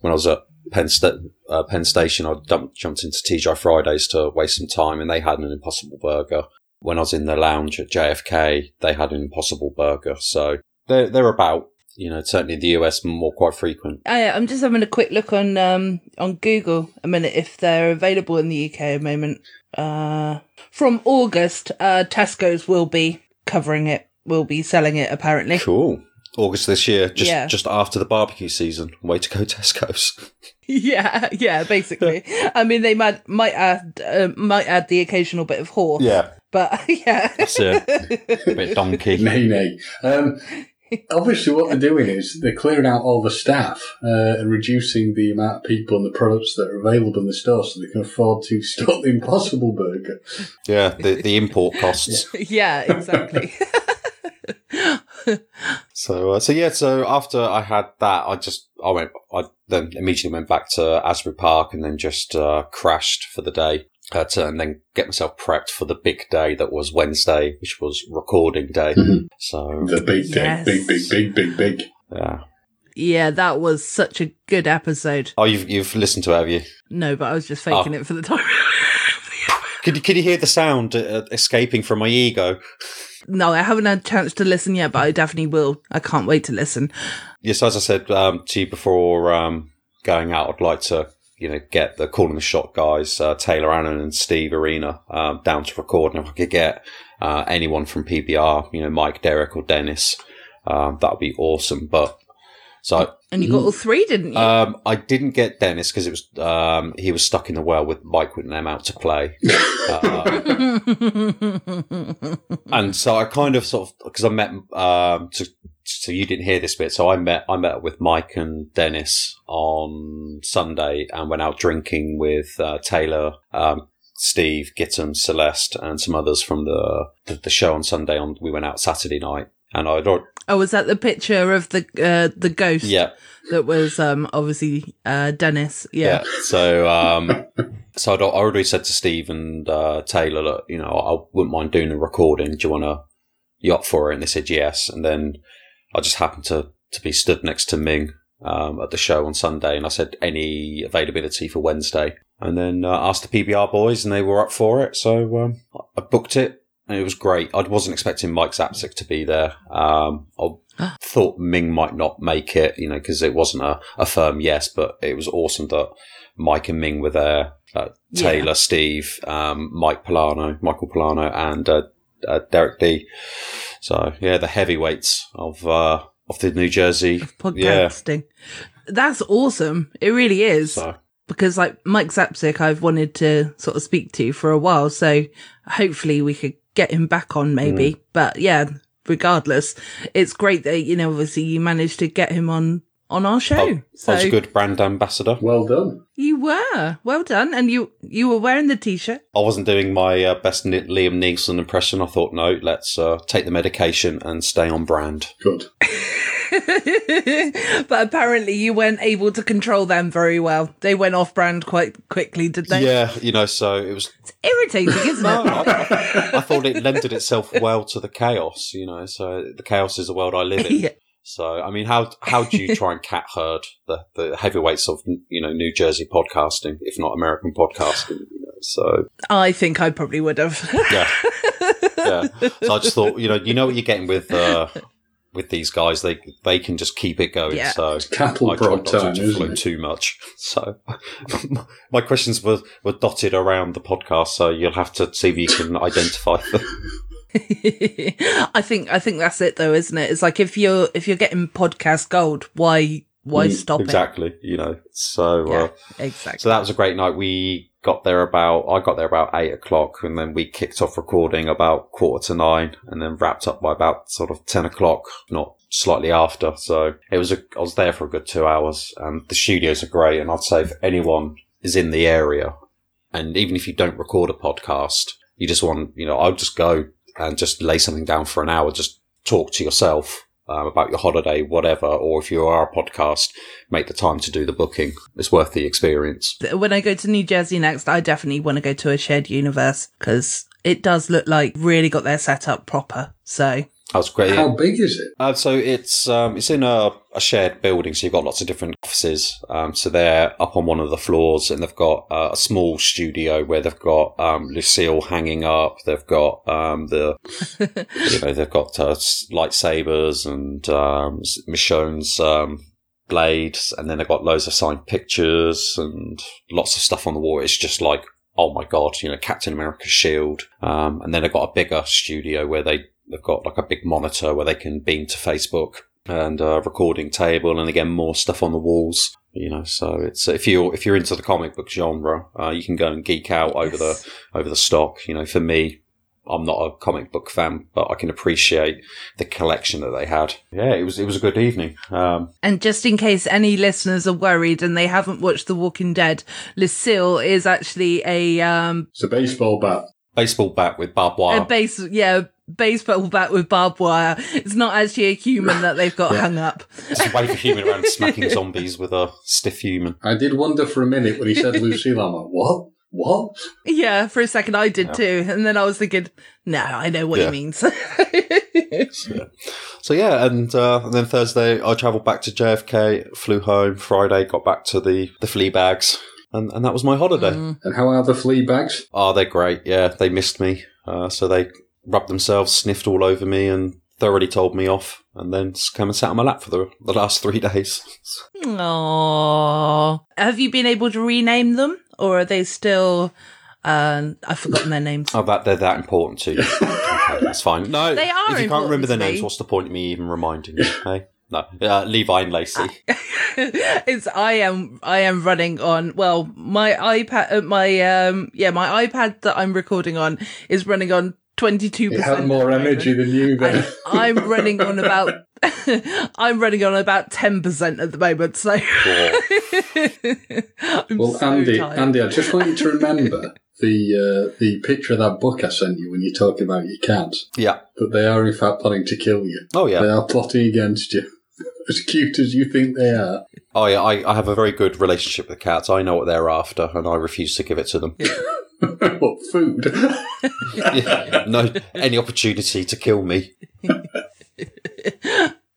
[SPEAKER 2] when I was at Penn, Sta- uh, Penn Station, I dumped, jumped into TGI Fridays to waste some time, and they had an Impossible Burger. When I was in the lounge at JFK, they had an Impossible Burger. So they're they're about. You know, certainly in the US more quite frequent.
[SPEAKER 3] I, I'm just having a quick look on um on Google a minute if they're available in the UK at the moment. Uh, from August, uh, Tesco's will be covering it. Will be selling it apparently.
[SPEAKER 2] Cool. August this year, just
[SPEAKER 3] Yeah.
[SPEAKER 2] just after the barbecue season. Way to go, Tesco's.
[SPEAKER 3] yeah, yeah. Basically, I mean they might might add uh, might add the occasional bit of horse.
[SPEAKER 2] Yeah,
[SPEAKER 3] but yeah.
[SPEAKER 2] that's it. A bit donkey.
[SPEAKER 1] Nay, nay. Um, obviously, what they're doing is they're clearing out all the staff uh, and reducing the amount of people and the products that are available in the store so they can afford to stock the Impossible Burger.
[SPEAKER 2] Yeah, the the import costs.
[SPEAKER 3] yeah, exactly.
[SPEAKER 2] So, uh, so yeah. So after I had that, I just I went. I then immediately went back to Asbury Park and then just uh, crashed for the day. Uh, to, and then get myself prepped for the big day that was Wednesday, which was recording day.
[SPEAKER 1] Mhm.
[SPEAKER 2] So
[SPEAKER 1] The big day.
[SPEAKER 3] Yes.
[SPEAKER 1] Big, big, big, big, big.
[SPEAKER 2] yeah.
[SPEAKER 3] yeah, that was such a good episode.
[SPEAKER 2] Oh, you've you've listened to it, have you?
[SPEAKER 3] No, but I was just faking
[SPEAKER 2] Oh.
[SPEAKER 3] it for the time.
[SPEAKER 2] Could you, could you hear the sound uh, escaping from my ego?
[SPEAKER 3] No, I haven't had a chance to listen yet, but I definitely will. I can't wait to listen.
[SPEAKER 2] Yes, as I said um, to you before um, going out, I'd like to, you know, get the calling the shot guys, uh, Taylor Allen and Steve Arena, um, down to record. And if I could get uh, anyone from PBR, you know, Mike, Derek, or Dennis, um, that would be awesome. But so
[SPEAKER 3] And you got all three, didn't you?
[SPEAKER 2] um, I didn't get Dennis because it was um, he was stuck in the well with Mike with them out to play. Uh, and so I kind of sort of because I met um so, so you didn't hear this bit so I met I met with Mike and Dennis on Sunday and went out drinking with uh, Taylor um Steve Gitton Celeste and some others from the, the the show on Sunday on we went out Saturday night and I'd
[SPEAKER 3] Oh, was that the picture of the uh, the ghost?
[SPEAKER 2] Yeah,
[SPEAKER 3] That was um obviously uh Dennis.
[SPEAKER 2] yeah.
[SPEAKER 3] Yeah.
[SPEAKER 2] So, um, so I'd, already said to Steve and uh, Taylor, look, you know, I wouldn't mind doing a recording. Do you want to yacht for it? And they said yes. And then I just happened to to be stood next to Ming um, at the show on Sunday, and I said any availability for Wednesday, and then uh, asked the PBR boys, and they were up for it. So um, I booked it, and it was great. I wasn't expecting Mike Zapcic to be there. Um, I thought Ming might not make it, you know, because it wasn't a, a firm yes, but it was awesome that Mike and Ming were there. Uh, Taylor,
[SPEAKER 3] Yeah.
[SPEAKER 2] Steve, um, Mike Polano, Michael Polano, and uh, uh, Derek D. So yeah, the heavyweights of uh, of the New Jersey. Yeah.
[SPEAKER 3] Podcasting. That's awesome. It really is.
[SPEAKER 2] So
[SPEAKER 3] because like Mike Zapcic, I've wanted to sort of speak to for a while. So hopefully we could get him back on maybe.
[SPEAKER 2] Mm.
[SPEAKER 3] But yeah, regardless, it's great that, you know, obviously you managed to get him on, on our show.
[SPEAKER 2] I,
[SPEAKER 3] so
[SPEAKER 2] I was a good brand ambassador.
[SPEAKER 1] Well done.
[SPEAKER 3] you were well done. And you, you were wearing the t-shirt.
[SPEAKER 2] I wasn't doing my uh, best Ni- Liam Neeson impression. I thought, no, let's uh, take the medication and stay on brand.
[SPEAKER 1] Good.
[SPEAKER 3] but apparently you weren't able to control them very well. They went off brand quite quickly, did they?
[SPEAKER 2] Yeah, you know, so it was.
[SPEAKER 3] it's Irritating, isn't
[SPEAKER 2] No,
[SPEAKER 3] it?
[SPEAKER 2] I, I thought it lended itself well to the chaos. You know, so the chaos is the world I live in.
[SPEAKER 3] Yeah.
[SPEAKER 2] So, I mean, how how do you try and cat herd the, the heavyweights of you know New Jersey podcasting, if not American podcasting? You know, so
[SPEAKER 3] I think I probably would have.
[SPEAKER 2] yeah, yeah. So I just thought, you know, you know what you're getting with uh, with these guys. They they can just keep it going.
[SPEAKER 3] Yeah.
[SPEAKER 2] So
[SPEAKER 1] cattle
[SPEAKER 2] I tried
[SPEAKER 1] prod
[SPEAKER 2] not to,
[SPEAKER 1] time,
[SPEAKER 2] to
[SPEAKER 1] isn't it?
[SPEAKER 2] too much. So my questions were were dotted around the podcast. So you'll have to see if you can identify them.
[SPEAKER 3] I think I think that's it though, isn't it? It's like if you're if you're getting podcast gold, why why
[SPEAKER 2] Mm,
[SPEAKER 3] stop
[SPEAKER 2] exactly. You know. So.
[SPEAKER 3] Yeah,
[SPEAKER 2] Uh,
[SPEAKER 3] exactly.
[SPEAKER 2] So that was a great night. We got there about, I got there about eight o'clock and then we kicked off recording about quarter to nine and then wrapped up by about sort of 10 o'clock, not slightly after. So it was a, I was there for a good two hours and the studios are great. And I'd say if anyone is in the area and even if you don't record a podcast, you just want, you know, I'll just go and just lay something down for an hour, just talk to yourself. Um, about your holiday, whatever, or if you are a podcast, make the time to do the booking. It's worth the experience.
[SPEAKER 3] when I go to New Jersey next, I definitely want to go to a shared universe because it does look like really got their setup proper. So
[SPEAKER 2] That was great.
[SPEAKER 1] How big is it?
[SPEAKER 2] Uh, so it's um, it's in a, a shared building, so you've got lots of different offices. Um, so they're up on one of the floors, and they've got uh, a small studio where they've got um, Lucille hanging up. They've got um, the you know they've got uh, lightsabers and um, Michonne's um, blades, and then they've got loads of signed pictures and lots of stuff on the wall. It's just like oh my god, you know Captain America's shield. Um, and then they've got a bigger studio where they they've got like a big monitor where they can beam to Facebook and a recording table, and again more stuff on the walls. You know, so it's if you're if you're into the comic book genre, uh, you can go and geek out over the over the stock. You know, for me, I'm not a comic book fan, but I can appreciate the collection that they had. Yeah, it was it was a good evening. Um,
[SPEAKER 3] And just in case any listeners are worried and they haven't watched The Walking Dead, Lucille is actually a um
[SPEAKER 1] It's a baseball bat.
[SPEAKER 2] baseball bat with barbed wire.
[SPEAKER 3] a base yeah baseball bat with barbed wire. It's not actually a human that they've got hung up.
[SPEAKER 2] It's a wave of human around smacking zombies with a stiff human.
[SPEAKER 1] I did wonder for a minute when he said Lucille. I'm like, what? What?
[SPEAKER 3] Yeah, for a second I did too, and then I was thinking, no, I know what
[SPEAKER 2] Yeah.
[SPEAKER 3] he means.
[SPEAKER 2] So yeah, and, uh, and then Thursday I travelled back to JFK, flew home. Friday got back to the the flea bags, and and that was my holiday.
[SPEAKER 1] And how are the flea bags?
[SPEAKER 2] Oh, they're great. Yeah, they missed me, uh, so they rubbed themselves, sniffed all over me, and thoroughly told me off, and then just came and sat on my lap for the the last three days.
[SPEAKER 3] Aww. Have you been able to rename them, or are they still? Um, I've forgotten their names.
[SPEAKER 2] Oh, that they're that important to you. okay, that's fine. No,
[SPEAKER 3] They are
[SPEAKER 2] If you can't remember
[SPEAKER 3] important
[SPEAKER 2] their names, what's the point of me even reminding you? Hey, no, uh, Levi and Lacey.
[SPEAKER 3] it's I am I am running on well my iPad uh, my um yeah my iPad that I'm recording on is running on twenty two
[SPEAKER 1] It
[SPEAKER 3] percent.
[SPEAKER 1] had more energy than you then.
[SPEAKER 3] I'm running on about I'm running on about ten percent at the moment. So I'm
[SPEAKER 1] Well,
[SPEAKER 3] so
[SPEAKER 1] Andy,
[SPEAKER 3] tired.
[SPEAKER 1] Andy, I just want you to remember the uh, the picture of that book I sent you when you're talking about your cats.
[SPEAKER 2] Yeah.
[SPEAKER 1] that they are in fact planning to kill you.
[SPEAKER 2] Oh yeah.
[SPEAKER 1] They are plotting against you. As cute as you think they are.
[SPEAKER 2] Oh yeah. I, I have a very good relationship with cats. I know what they're after, and I refuse to give it to them.
[SPEAKER 1] what food?
[SPEAKER 2] Yeah. No, any opportunity to kill me.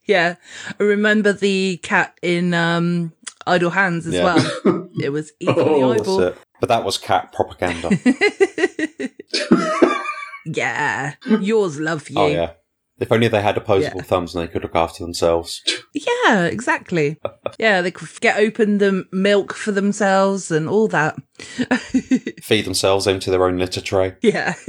[SPEAKER 3] Yeah. I remember the cat in um, Idle Hands as
[SPEAKER 2] Yeah.
[SPEAKER 3] well. It was eating
[SPEAKER 1] Oh,
[SPEAKER 3] the
[SPEAKER 2] That's
[SPEAKER 3] eyeball.
[SPEAKER 2] it. But that was cat propaganda.
[SPEAKER 3] Yeah. Yours love you.
[SPEAKER 2] oh yeah. If only they had opposable
[SPEAKER 3] Yeah.
[SPEAKER 2] thumbs and they could look after themselves.
[SPEAKER 3] Yeah, exactly. Yeah, they could get open the milk for themselves and all that.
[SPEAKER 2] Feed themselves, into their own litter tray.
[SPEAKER 3] Yeah.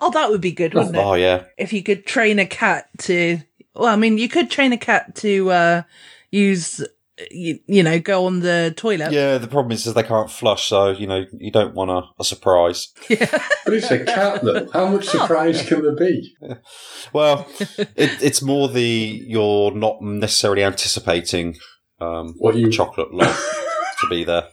[SPEAKER 3] oh, that would be good, wouldn't it?
[SPEAKER 2] Oh yeah.
[SPEAKER 3] If you could train a cat to, well, I mean, you could train a cat to uh, use, you, you know, go on the toilet.
[SPEAKER 2] Yeah, the problem is, is they can't flush, so you know you don't want a, a surprise.
[SPEAKER 1] But it's a cat, though. How much surprise can there be?
[SPEAKER 2] Well, it, it's more the you're not necessarily anticipating um,
[SPEAKER 1] What you-
[SPEAKER 2] a chocolate log to be there.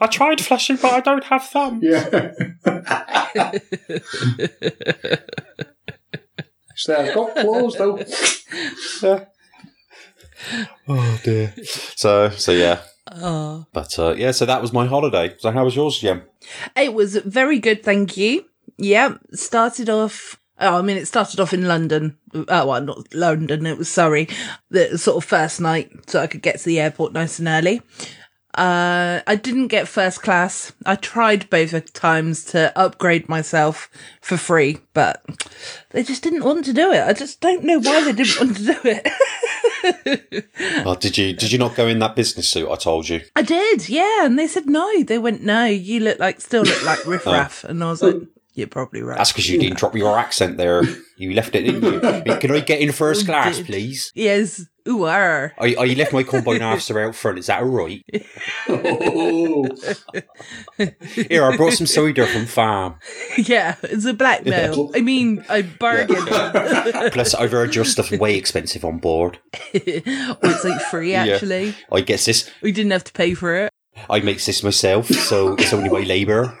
[SPEAKER 2] I tried flushing, but I don't have thumbs.
[SPEAKER 1] Yeah. so I've got claws, though.
[SPEAKER 2] Oh dear. So so yeah,
[SPEAKER 3] Oh.
[SPEAKER 2] but uh, yeah. So that was my holiday. So how was yours, Jim?
[SPEAKER 3] It was very good, thank you. Yeah, started off. Oh, I mean, it started off in London. Oh, well, not London. It was Surrey. The sort of first night, so I could get to the airport nice and early. Uh, I didn't get first class. I tried both times to upgrade myself for free, but they just didn't want to do it. I just don't know why they didn't want to do it.
[SPEAKER 2] Oh, did you did you not go in that business suit? I told you.
[SPEAKER 3] I did, yeah. And they said no. They went, no, you look like, still look like Riff Raff. And I was like, you're probably right.
[SPEAKER 2] That's because you didn't drop your accent there. You left it, didn't you? Can I get in first class, please?
[SPEAKER 3] Yes. Ooh, arr.
[SPEAKER 2] I, I left my combine after out front. Is that all right?
[SPEAKER 1] Oh,
[SPEAKER 2] Here, I brought some cider from farm.
[SPEAKER 3] Yeah, it's a blackmail. I mean, I bargained.
[SPEAKER 2] Plus, I've heard your stuff way expensive on board.
[SPEAKER 3] Well, it's like free,
[SPEAKER 2] Yeah.
[SPEAKER 3] actually.
[SPEAKER 2] I guess this.
[SPEAKER 3] We didn't have to pay for it.
[SPEAKER 2] I make this myself, so it's only my labour.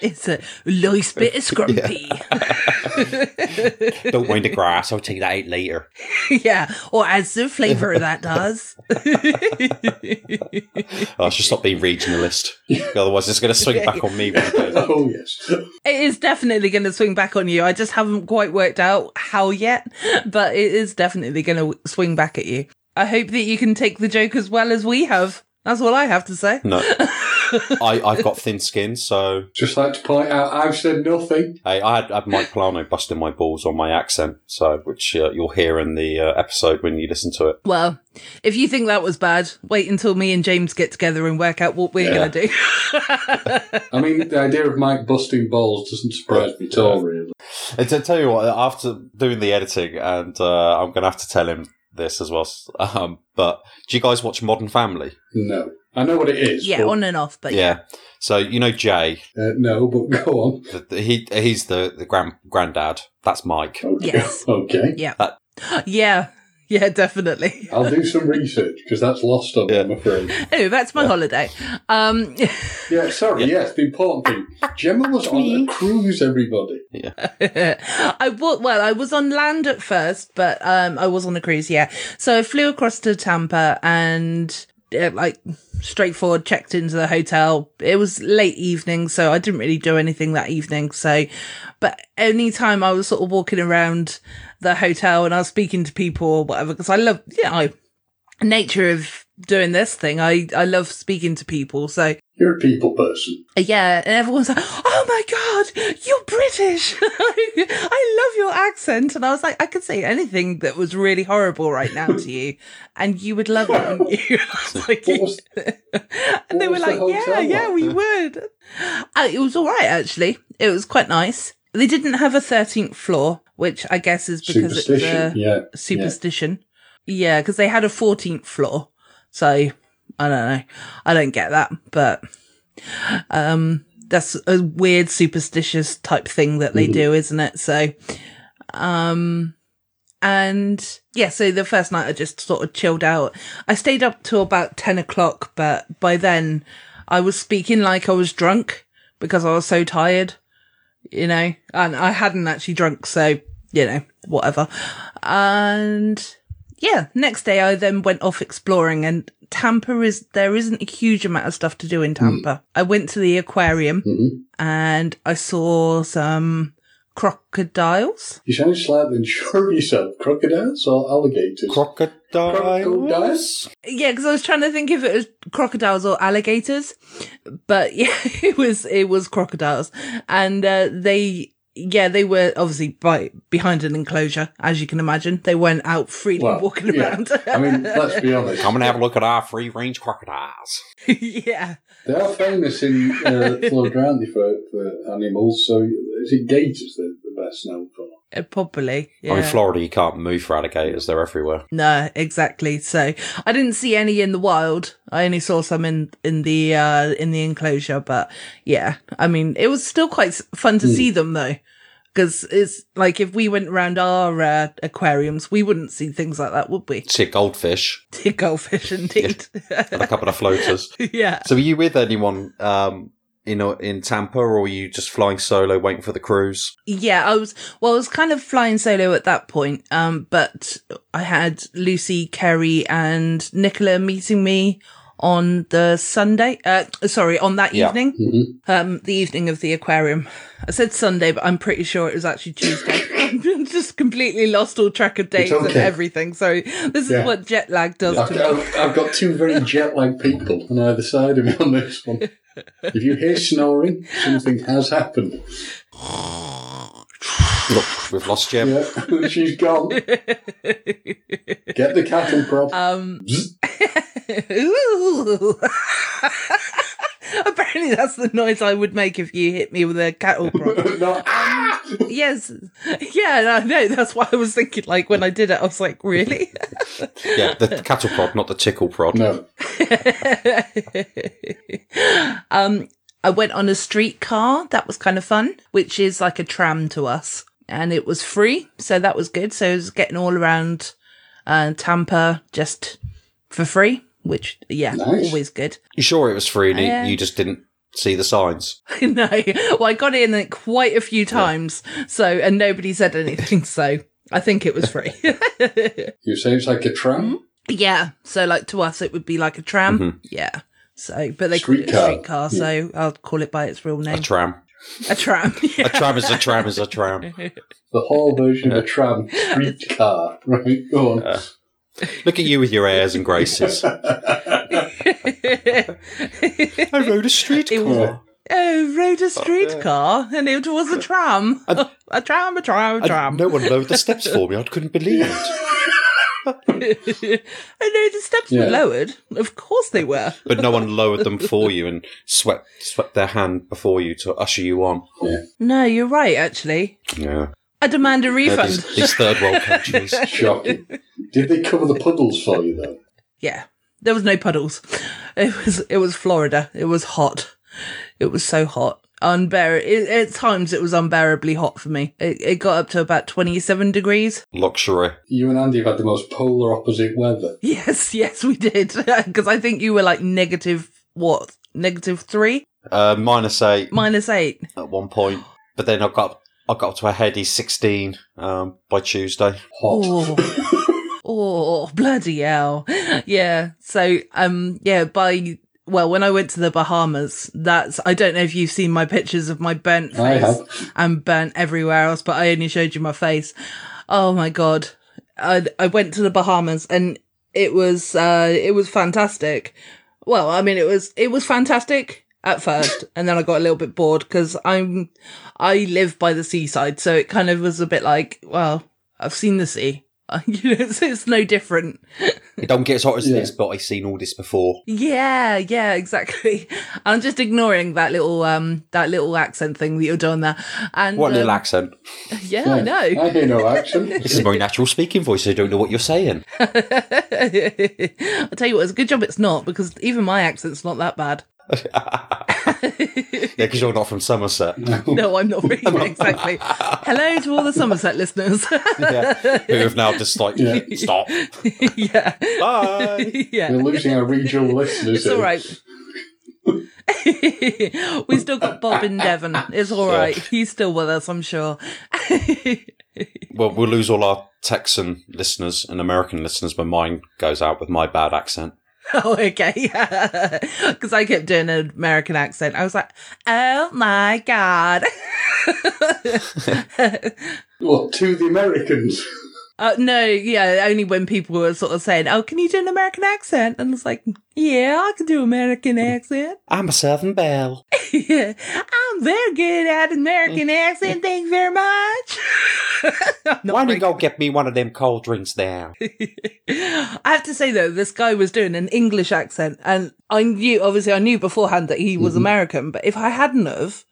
[SPEAKER 3] It's a nice bit of scrumpy.
[SPEAKER 2] Don't mind the grass. I'll take that out later.
[SPEAKER 3] Yeah. Oh, or adds the flavour of that does.
[SPEAKER 2] Oh, I should stop being regionalist. Otherwise, it's going to swing back on me
[SPEAKER 1] oh yes.
[SPEAKER 3] It is definitely going to swing back on you. I just haven't quite worked out how yet, but it is definitely going to swing back at you. I hope that you can take the joke as well as we have. That's all I have to say.
[SPEAKER 2] No. I, I've got thin skin, so
[SPEAKER 1] Just like to point out, I've said nothing.
[SPEAKER 2] I, I had, had Mike Polano busting my balls on my accent, so which uh, you'll hear in the uh, episode when you listen to it.
[SPEAKER 3] Well, if you think that was bad, wait until me and James get together and work out what we're
[SPEAKER 1] Yeah.
[SPEAKER 3] going to do.
[SPEAKER 1] I mean, the idea of Mike busting balls doesn't surprise me at all, really.
[SPEAKER 2] And to tell you what, after doing the editing, and uh, I'm going to have to tell him this as well. Um, but do you guys watch Modern Family?
[SPEAKER 1] No. I know what it is.
[SPEAKER 3] yeah,
[SPEAKER 1] but,
[SPEAKER 3] on and off, but
[SPEAKER 2] Yeah. So you know Jay,
[SPEAKER 1] uh, no, but go on.
[SPEAKER 2] the, the- he he's the the grand granddad. That's Mike.
[SPEAKER 1] Okay.
[SPEAKER 3] Yes.
[SPEAKER 1] Okay.
[SPEAKER 3] yeah. Yeah. Yeah, definitely.
[SPEAKER 1] I'll do some research because that's lost on me,
[SPEAKER 2] Yeah.
[SPEAKER 1] I'm afraid.
[SPEAKER 3] Anyway, that's my holiday. Um,
[SPEAKER 1] Yeah, sorry, yes, the important thing. Gemma was on a cruise, everybody. Yeah.
[SPEAKER 3] I wa- well, I was on land at first, but um, I was on a cruise. Yeah, so I flew across to Tampa and uh, like straightforward checked into the hotel. It was late evening, so I didn't really do anything that evening. So, but any time I was sort of walking around the hotel and I was speaking to people or whatever, because I love, you know, nature of doing this thing. I I love speaking to people, so.
[SPEAKER 1] You're a people person.
[SPEAKER 3] Yeah, and everyone's like, "Oh my god, you're British! I love your accent." And I was like, "I could say anything that was really horrible right now to you, and you would love it." wouldn't you? Like,
[SPEAKER 1] was-
[SPEAKER 3] and they were
[SPEAKER 1] was the
[SPEAKER 3] like, "Yeah, yeah,
[SPEAKER 1] like?"
[SPEAKER 3] we would." Uh, it was all right actually. It was quite nice. They didn't have a thirteenth floor, which I guess is because it's a
[SPEAKER 1] yeah.
[SPEAKER 3] superstition. Yeah, because they had a 14th floor. So I don't know. I don't get that, but um, that's a weird superstitious type thing that they do, isn't it? So, um, and yeah, so the first night I just sort of chilled out. I stayed up till about 10 o'clock, but by then I was speaking like I was drunk because I was so tired, you know, and I hadn't actually drunk. So, you know, whatever. And yeah, next day I then went off exploring and Tampa is, there isn't a huge amount of stuff to do in Tampa. I went to the aquarium and I saw some crocodiles.
[SPEAKER 1] You sound slightly unsure of yourself. Crocodiles or alligators?
[SPEAKER 2] Crocodiles.
[SPEAKER 3] Yeah, because I was trying to think if it was crocodiles or alligators, but yeah, it was it was crocodiles, and uh, they yeah they were obviously by behind an enclosure, as you can imagine. They weren't out freely
[SPEAKER 1] Well,
[SPEAKER 3] walking
[SPEAKER 1] yeah.
[SPEAKER 3] around.
[SPEAKER 1] I mean, let's be honest.
[SPEAKER 2] Come and have a look at our free range crocodiles.
[SPEAKER 3] yeah,
[SPEAKER 1] They are famous in uh, Florida, aren't for, for animals? So is it gators that the best known for?
[SPEAKER 3] Uh, probably. Yeah.
[SPEAKER 2] I mean, Florida, you can't move for alligators; they're everywhere.
[SPEAKER 3] No, exactly. So I didn't see any in the wild. I only saw some in in the uh in the enclosure. But yeah, I mean, it was still quite fun to see them though, because it's like if we went around our uh, aquariums, we wouldn't see things like that, would we?
[SPEAKER 2] See goldfish
[SPEAKER 3] See goldfish, indeed.
[SPEAKER 2] and a couple of floaters.
[SPEAKER 3] yeah.
[SPEAKER 2] So, were you with anyone um, in in Tampa, or were you just flying solo, waiting for the cruise?
[SPEAKER 3] Yeah, I was well, I was kind of flying solo at that point. Um, but I had Lucy, Kerry, and Nicola meeting me on the Sunday. Uh, sorry, on that
[SPEAKER 2] Yeah.
[SPEAKER 3] evening. Um, the evening of the aquarium. I said Sunday, but I'm pretty sure it was actually Tuesday. I'm just completely lost all track of days and everything. So this is
[SPEAKER 1] Yeah.
[SPEAKER 3] what jet lag does
[SPEAKER 1] I've
[SPEAKER 3] to me.
[SPEAKER 1] I've got two very jet-lagged people on either side of me on this one. If you hear snoring, something has happened.
[SPEAKER 2] Look, we've lost Jim.
[SPEAKER 1] Yeah, she's gone. Get the cattle prop.
[SPEAKER 3] Um, Ooh. Apparently, that's the noise I would make if you hit me with a cattle prod.
[SPEAKER 1] no, ah!
[SPEAKER 3] yes, yeah, I know. That's why I was thinking. Like when I did it, I was like, really?
[SPEAKER 2] Yeah, the cattle prod, not the tickle prod.
[SPEAKER 1] No.
[SPEAKER 3] um, I went on a streetcar. That was kind of fun, which is like a tram to us, and it was free, so that was good. So I was getting all around uh, Tampa just for free, which yeah,
[SPEAKER 1] Nice.
[SPEAKER 3] always good.
[SPEAKER 2] You sure it was free and you- you just didn't see the signs?
[SPEAKER 3] no, well, I got in it quite a few times, so and nobody said anything, so I think it was free.
[SPEAKER 1] You say it's like a tram? Mm-hmm.
[SPEAKER 3] yeah, so like to us, it would be like a tram. Mm-hmm. Yeah. So, but they call it a
[SPEAKER 1] Streetcar.
[SPEAKER 3] streetcar, so I'll call it by its real name.
[SPEAKER 2] A
[SPEAKER 3] name.
[SPEAKER 2] tram.
[SPEAKER 3] A tram.
[SPEAKER 2] A tram is a tram is a tram.
[SPEAKER 1] The whole version of a tram. Streetcar. Right, go on.
[SPEAKER 2] Uh, Look at you with your airs and graces. I rode a
[SPEAKER 3] It
[SPEAKER 2] streetcar.
[SPEAKER 3] Oh, rode a streetcar, oh, and it was a tram. a tram, a tram, a tram.
[SPEAKER 2] no one lowered the steps for me. I couldn't believe it.
[SPEAKER 3] I know the steps
[SPEAKER 1] Yeah.
[SPEAKER 3] were lowered. Of course they were.
[SPEAKER 2] But no one lowered them for you and swept swept their hand before you to usher you on.
[SPEAKER 3] No, you're right. Actually,
[SPEAKER 2] Yeah.
[SPEAKER 3] I demand a refund.
[SPEAKER 2] these, these third world countries.
[SPEAKER 1] Shocking. Did they cover the puddles for you, though?
[SPEAKER 3] Yeah, there was no puddles. It was it was Florida. It was hot. It was so hot. Unbear. It, at times, it was unbearably hot for me. It, it got up to about twenty-seven degrees.
[SPEAKER 2] Luxury.
[SPEAKER 1] You and Andy have had the most polar opposite weather.
[SPEAKER 3] Yes, yes, we did. Because I think you were like negative what? Negative three,
[SPEAKER 2] Uh, minus eight
[SPEAKER 3] minus eight.
[SPEAKER 2] at one point. But then I got I got up to a heady 16 um, by Tuesday.
[SPEAKER 1] Hot.
[SPEAKER 3] Oh, oh, bloody hell! Yeah. So, um, yeah. By well, when I went to the Bahamas, that's I don't know if you've seen my pictures of my burnt face.
[SPEAKER 1] I have.
[SPEAKER 3] and burnt everywhere else, but I only showed you my face. Oh my god. I, I went to the Bahamas and it was, uh, it was fantastic. Well, I mean, it was, it was fantastic at first. and then I got a little bit bored because I'm, I live by the seaside. So it kind of was a bit like, well, I've seen the sea. you know, it's, it's no different.
[SPEAKER 2] It don't get as hot as
[SPEAKER 1] Yeah.
[SPEAKER 2] this, but I've seen all this before.
[SPEAKER 3] Yeah, yeah, exactly. I'm just ignoring that little, um, that little accent thing that you're doing there. And,
[SPEAKER 2] What a little
[SPEAKER 3] um,
[SPEAKER 2] accent.
[SPEAKER 3] Yeah, I know.
[SPEAKER 1] I hear no accent.
[SPEAKER 2] This is my natural speaking voice. so I don't know what you're saying.
[SPEAKER 3] I'll tell you what, it's a good job it's not because even my accent's not that bad.
[SPEAKER 2] Yeah, because you're not from Somerset.
[SPEAKER 3] No, I'm not really exactly. Hello to all the Somerset listeners.
[SPEAKER 2] yeah. Who have now just like,
[SPEAKER 1] Yeah.
[SPEAKER 2] stop.
[SPEAKER 3] yeah.
[SPEAKER 2] Bye.
[SPEAKER 3] yeah.
[SPEAKER 1] We're losing our regional listeners.
[SPEAKER 3] It's all
[SPEAKER 1] here.
[SPEAKER 3] right. we still got Bob in Devon. It's all right. He's still with us, I'm sure.
[SPEAKER 2] Well, we'll lose all our Texan listeners and American listeners when mine goes out with my bad accent.
[SPEAKER 3] oh, okay. Yeah. Because I kept doing an American accent. I was like, oh my God.
[SPEAKER 1] Well, to the Americans.
[SPEAKER 3] Uh, no, yeah, only when people were sort of saying, "Oh, can you do an American accent?" And it's like, "Yeah, I can do American accent.
[SPEAKER 2] I'm a Southern Belle.
[SPEAKER 3] yeah, I'm very good at American accent. Thank you very much."
[SPEAKER 2] Why don't you go get me one of them cold drinks now?
[SPEAKER 3] I have to say though, this guy was doing an English accent, and I knew, obviously, I knew beforehand that he was American. But if I hadn't have,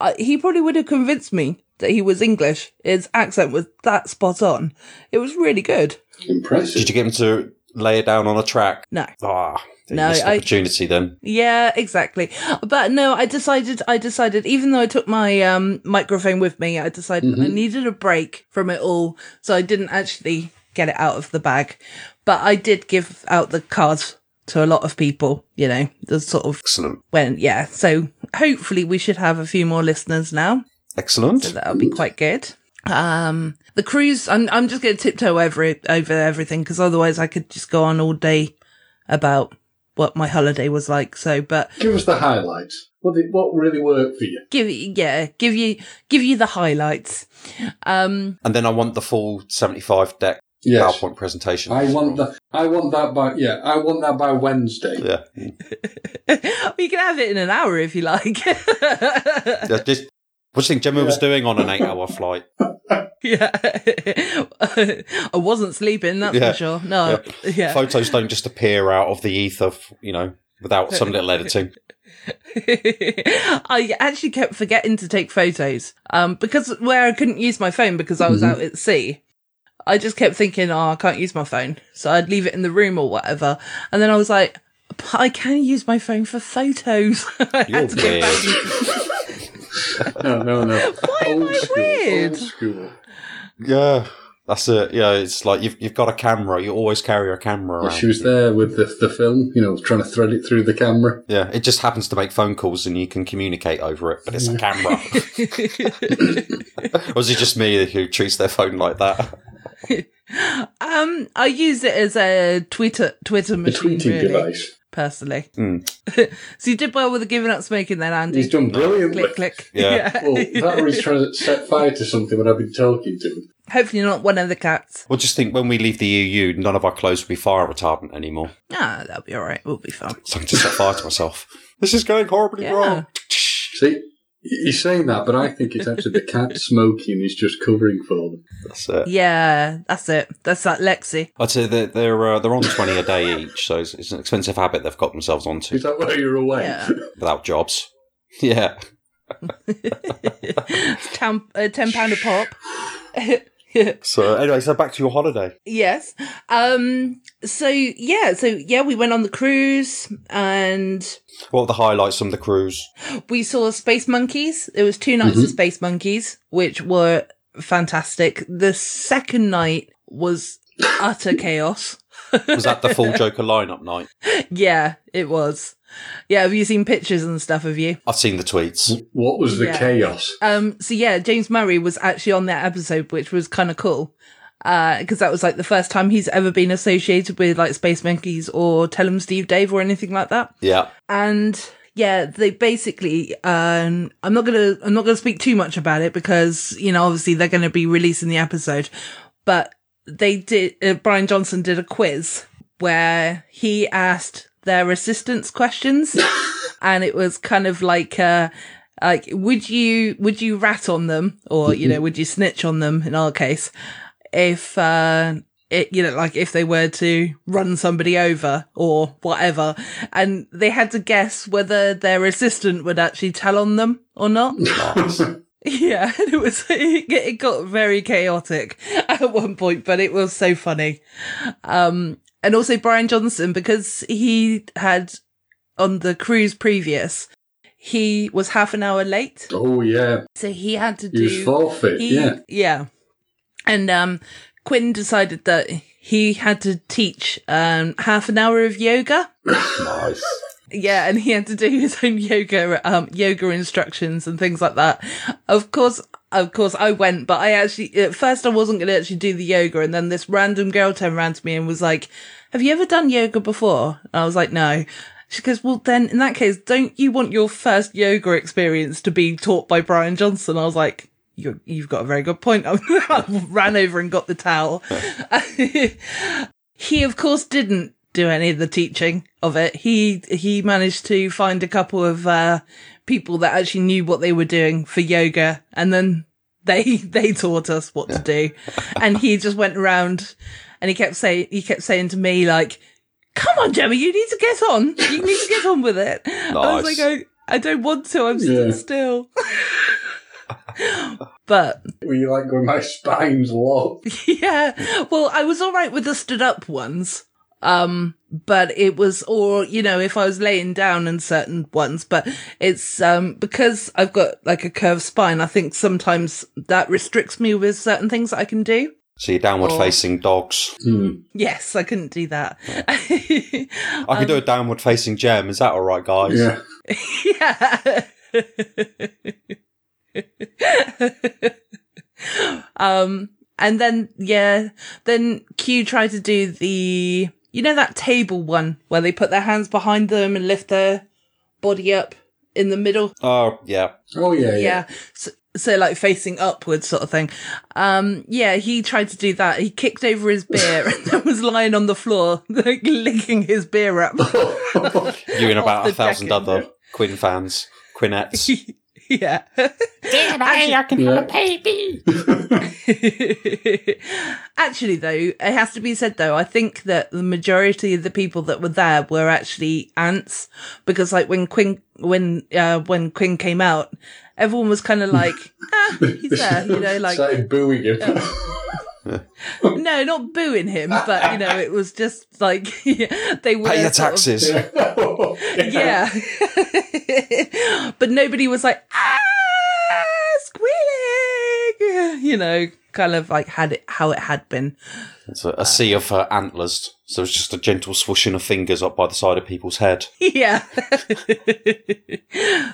[SPEAKER 3] I, he probably would have convinced me that he was English. His accent was that spot on. It was really good.
[SPEAKER 1] Impressive.
[SPEAKER 2] Did you get him to lay it down on a track?
[SPEAKER 3] No,
[SPEAKER 2] Ah, you
[SPEAKER 3] No, I-
[SPEAKER 2] opportunity then.
[SPEAKER 3] yeah, exactly. But no, I decided, I decided, even though I took my um microphone with me, I decided I needed a break from it all, so I didn't actually get it out of the bag. But I did give out the cards to a lot of people. You know, the sort of
[SPEAKER 2] Excellent.
[SPEAKER 3] when yeah so hopefully we should have a few more listeners now
[SPEAKER 2] Excellent.
[SPEAKER 3] so that'll be quite good um the cruise i'm, I'm just going to tiptoe over it over everything because otherwise i could just go on all day about what my holiday was like so but
[SPEAKER 1] Give us the highlights. What did, what really worked for you?
[SPEAKER 3] give you yeah give you give you the highlights um
[SPEAKER 2] And then I want the full 75 deck
[SPEAKER 1] Yes.
[SPEAKER 2] PowerPoint presentation.
[SPEAKER 1] I want that. I want that by yeah. I want that by Wednesday.
[SPEAKER 2] Yeah.
[SPEAKER 3] you can have it in an hour if you like
[SPEAKER 2] yeah just, what do you think Gemma was doing on an eight hour flight?
[SPEAKER 3] yeah i wasn't sleeping that's
[SPEAKER 2] Yeah.
[SPEAKER 3] for sure no yeah
[SPEAKER 2] Photos don't just appear out of the ether, you know, without some little editing.
[SPEAKER 3] I actually kept forgetting to take photos um, because where I couldn't use my phone because I was out at sea. I just kept thinking, oh, I can't use my phone. So I'd leave it in the room or whatever. And then I was like, but I can use my phone for photos. I
[SPEAKER 2] You're
[SPEAKER 3] had to get back
[SPEAKER 2] weird.
[SPEAKER 1] No, no, no.
[SPEAKER 3] Why am I
[SPEAKER 1] school.
[SPEAKER 3] weird?
[SPEAKER 1] Old school.
[SPEAKER 2] Yeah. That's it. Yeah, it's like you've you've got a camera. You always carry a camera around.
[SPEAKER 1] She was there with the the film. You know, trying to thread it through the camera.
[SPEAKER 2] Yeah, it just happens to make phone calls and you can communicate over it, but it's a camera. or is it just me who treats their phone like that?
[SPEAKER 3] Um, I use it as a Twitter Twitter
[SPEAKER 1] The
[SPEAKER 3] machine,
[SPEAKER 1] tweeting
[SPEAKER 3] really,
[SPEAKER 1] device.
[SPEAKER 3] personally.
[SPEAKER 2] Mm.
[SPEAKER 3] so you did well with the giving up smoking then, Andy.
[SPEAKER 1] He's done brilliantly.
[SPEAKER 3] click click.
[SPEAKER 2] Yeah.
[SPEAKER 1] Well, that or he's trying to set fire to something when I've been talking to him.
[SPEAKER 3] Hopefully not one of the cats.
[SPEAKER 2] Well, just think when we leave the EU, none of our clothes will be fire retardant anymore.
[SPEAKER 3] Ah, that'll be all right. We'll be fine.
[SPEAKER 2] So I can just set fire to myself. This is going horribly
[SPEAKER 3] Yeah.
[SPEAKER 2] wrong.
[SPEAKER 1] See, he's saying that, but I think it's actually the cat smoking is just covering for them.
[SPEAKER 2] That's it.
[SPEAKER 3] Yeah, that's it. That's that Lexi.
[SPEAKER 2] I'd say they're they're, uh, they're on twenty a day each, so it's, it's an expensive habit they've got themselves onto
[SPEAKER 1] Is that why you're away?
[SPEAKER 3] Yeah.
[SPEAKER 2] without jobs. Yeah,
[SPEAKER 3] Ten, uh, ten pound a pop.
[SPEAKER 2] So anyway, so back to your holiday.
[SPEAKER 3] yes. Um. So yeah. So yeah, we went on the cruise and
[SPEAKER 2] What were the highlights from the cruise?
[SPEAKER 3] we saw space monkeys. It was two nights of space monkeys, which were fantastic. The second night was utter chaos.
[SPEAKER 2] Was that the full Joker lineup night?
[SPEAKER 3] Yeah, it was. Yeah, have you seen pictures and stuff of you?
[SPEAKER 2] I've seen the tweets.
[SPEAKER 1] What was the
[SPEAKER 3] Yeah.
[SPEAKER 1] chaos?
[SPEAKER 3] Um, so yeah, James Murray was actually on that episode, which was kind of cool. Uh, cause that was like the first time he's ever been associated with like Space Monkeys or Tell 'em Steve Dave or anything like that.
[SPEAKER 2] Yeah,
[SPEAKER 3] And yeah, they basically, um, I'm not gonna, I'm not gonna speak too much about it because, you know, obviously they're gonna be releasing the episode, but they did, uh, Bryan Johnson did a quiz where he asked their assistants questions and it was kind of like, uh, like, would you, would you rat on them or, you know, would you snitch on them in our case if, uh, it, you know, like if they were to run somebody over or whatever, and they had to guess whether their assistant would actually tell on them or not. Yeah, and it was it got very chaotic at one point, but it was so funny. Um, and also Bryan Johnson because he had on the cruise previous, he was half an hour late,
[SPEAKER 1] Oh yeah,
[SPEAKER 3] so he had to
[SPEAKER 1] he was
[SPEAKER 3] do
[SPEAKER 1] forfeit.
[SPEAKER 3] he-
[SPEAKER 1] yeah,
[SPEAKER 3] yeah. And um, Quinn decided that he had to teach um, half an hour of yoga.
[SPEAKER 2] Nice.
[SPEAKER 3] Yeah, and he had to do his own yoga, um, yoga instructions and things like that. Of course, of course, I went, but I actually at first I wasn't going to actually do the yoga, and then this random girl turned around to me and was like, "Have you ever done yoga before?" And I was like, "No." She goes, "Well, then in that case, don't you want your first yoga experience to be taught by Bryan Johnson?" I was like. you you've got a very good point. I ran over and got the towel. he, of course, didn't do any of the teaching of it. He he managed to find a couple of uh, people that actually knew what they were doing for yoga, and then they they taught us what to do. And he just went around, and he kept saying he kept saying to me like, "Come on, Gemma, you need to get on. You need to get on with it." I was like, I, I don't want to. I'm
[SPEAKER 1] Yeah.
[SPEAKER 3] still. but
[SPEAKER 1] were you like going? My spine's low.
[SPEAKER 3] yeah. Well, I was all right with the stood up ones. Um, but it was, or, you know, if I was laying down in certain ones, but it's, um, because I've got like a curved spine, I think sometimes that restricts me with certain things that I can do.
[SPEAKER 2] So you're downward
[SPEAKER 3] Or-
[SPEAKER 2] facing dogs.
[SPEAKER 1] Hmm.
[SPEAKER 3] Yes, I couldn't do that.
[SPEAKER 2] I can
[SPEAKER 3] Um,
[SPEAKER 2] do a downward facing gem. Is that all right, guys?
[SPEAKER 1] Yeah,
[SPEAKER 3] yeah. um, and then, yeah, then Q tried to do the, you know, that table one where they put their hands behind them and lift their body up in the middle.
[SPEAKER 2] Oh, yeah.
[SPEAKER 1] oh yeah,
[SPEAKER 3] Yeah.
[SPEAKER 1] yeah.
[SPEAKER 3] So, so like facing upwards sort of thing. Um, yeah, he tried to do that. He kicked over his beer and then was lying on the floor, like licking his beer up.
[SPEAKER 2] You and about a thousand
[SPEAKER 3] decking.
[SPEAKER 2] other Quinn fans, Quinnettes.
[SPEAKER 3] Yeah.
[SPEAKER 1] yeah.
[SPEAKER 3] Actually, though, it has to be said though, I think that the majority of the people that were there were actually ants because, like, when Quinn when uh when Quinn came out, everyone was kind of like, ah, he's there, you know, like
[SPEAKER 1] started booing him.
[SPEAKER 3] no, not booing him, but you know, it was just like they were
[SPEAKER 2] Pay your
[SPEAKER 3] sort of-
[SPEAKER 2] taxes.
[SPEAKER 3] yeah. but nobody was like, ah, squealing, you know, kind of like had it how it had been.
[SPEAKER 2] It's a, a sea of uh, antlers. So it's just a gentle swooshing of fingers up by the side of people's head.
[SPEAKER 3] yeah.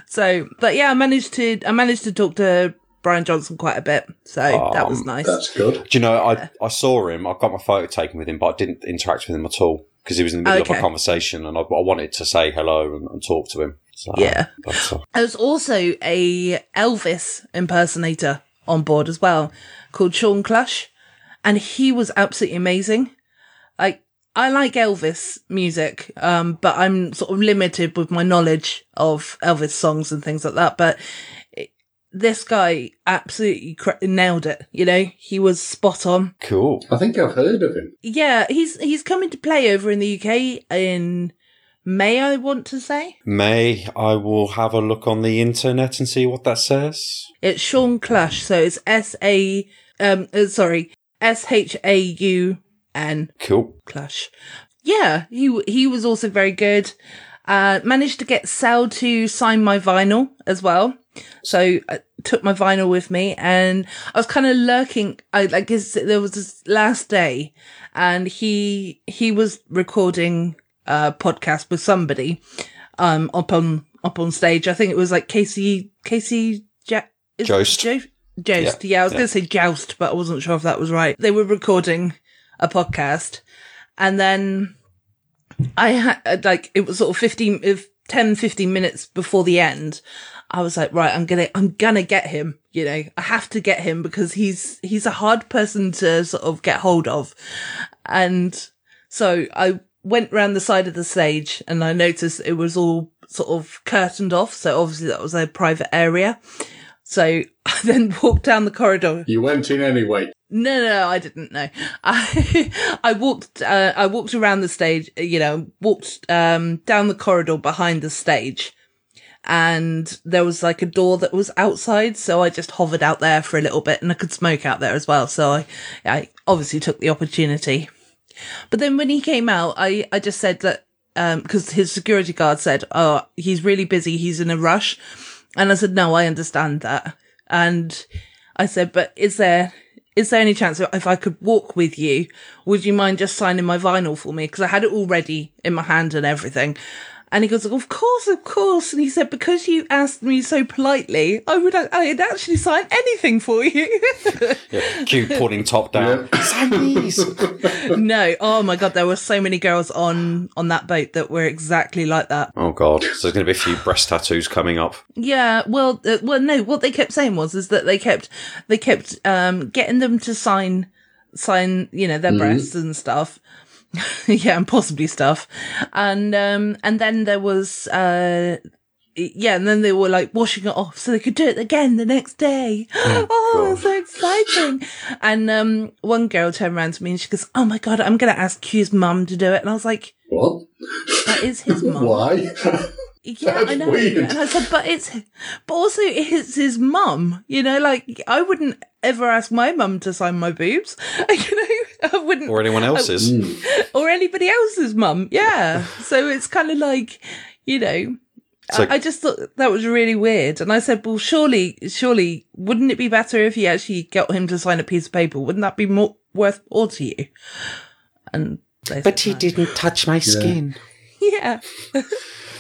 [SPEAKER 3] so, but yeah, I managed to, I managed to talk to Bryan Johnson quite a bit. So that was
[SPEAKER 2] Um,
[SPEAKER 3] nice.
[SPEAKER 1] That's good.
[SPEAKER 2] Do you know, I, I saw him, I got my photo taken with him, but I didn't interact with him at all because he was in the middle of a conversation and I, I wanted to say hello and, and talk to him. So,
[SPEAKER 3] Yeah.
[SPEAKER 2] But, uh,
[SPEAKER 3] There was also a Elvis impersonator on board as well called Shaun Klush. And he was absolutely amazing. Like, I like Elvis music, um, but I'm sort of limited with my knowledge of Elvis songs and things like that. But it, this guy absolutely cra- nailed it. You know, he was spot on.
[SPEAKER 2] cool.
[SPEAKER 1] I think I've heard of him.
[SPEAKER 3] Yeah, he's, he's coming to play over in the UK in May, I want to say.
[SPEAKER 2] May, I will have a look on the internet and see what that says.
[SPEAKER 3] It's Shaun Klush, so it's S A um uh, sorry, S H A U N
[SPEAKER 2] Cool.
[SPEAKER 3] Klush. Yeah, he he was also very good. Uh managed to get Sal to sign my vinyl as well. So I took my vinyl with me and I was kind of lurking I like guess there was this last day and he he was recording a podcast with somebody um up on up on stage. I think it was like Casey Casey Jack
[SPEAKER 2] Jost.
[SPEAKER 3] Jo- Jost. Yeah, I was
[SPEAKER 2] yeah.
[SPEAKER 3] going to say joust, but I wasn't sure if that was right. They were recording a podcast and then I had like, it was sort of 15, 10, 15 minutes before the end. I was like, right, I'm gonna, I'm gonna get him. You know, I have to get him because he's, he's a hard person to sort of get hold of. And so I went round the side of the stage and I noticed it was all sort of curtained off. So obviously that was a private area. So I then walked down the corridor.
[SPEAKER 1] You went in anyway.
[SPEAKER 3] No, no, no, I didn't know. I, I walked, uh, I walked around the stage, you know, walked, um, down the corridor behind the stage and there was like a door that was outside. So I just hovered out there for a little bit and I could smoke out there as well. So I, I obviously took the opportunity. But then when he came out, I, I just said that um, because his security guard said, "Oh, he's really busy. He's in a rush," and I said, "No, I understand that." And I said, "But is there is there any chance if I could walk with you, would you mind just signing my vinyl for me? Because I had it all ready in my hand and everything." And he goes, of course, of course. And he said, because you asked me so politely, I would, I'd actually sign anything for you.
[SPEAKER 2] Yeah, Q pulling top down. Sign
[SPEAKER 3] no, oh my god, there were so many girls on on that boat that were exactly like that.
[SPEAKER 2] Oh god, so there's going to be a few breast tattoos coming up.
[SPEAKER 3] Yeah, well, uh, well, no, what they kept saying was is that they kept they kept um getting them to sign sign, you know, their breasts and stuff. yeah, and possibly stuff. And um and then there was uh yeah, and then they were like washing it off so they could do it again the next day. Oh, it's so exciting. and um one girl turned around to me and she goes, Oh my god, I'm gonna ask Q's mum to do it and I was like,
[SPEAKER 1] What?
[SPEAKER 3] That is his mum.
[SPEAKER 1] Why?
[SPEAKER 3] Yeah, I know.
[SPEAKER 1] weird.
[SPEAKER 3] And I said, but it's, but also it's his mum, you know, like I wouldn't ever ask my mum to sign my boobs, you know, I wouldn't,
[SPEAKER 2] Or anyone else's. Mm.
[SPEAKER 3] or anybody else's mum. Yeah. so it's kind of like, you know,
[SPEAKER 2] So-
[SPEAKER 3] I, I just thought that was really weird. And I said, well, surely, surely, wouldn't it be better if you actually got him to sign a piece of paper? Wouldn't that be more worth more to you? And they
[SPEAKER 2] But
[SPEAKER 3] said
[SPEAKER 2] he
[SPEAKER 3] no.
[SPEAKER 2] didn't touch my skin.
[SPEAKER 3] Yeah.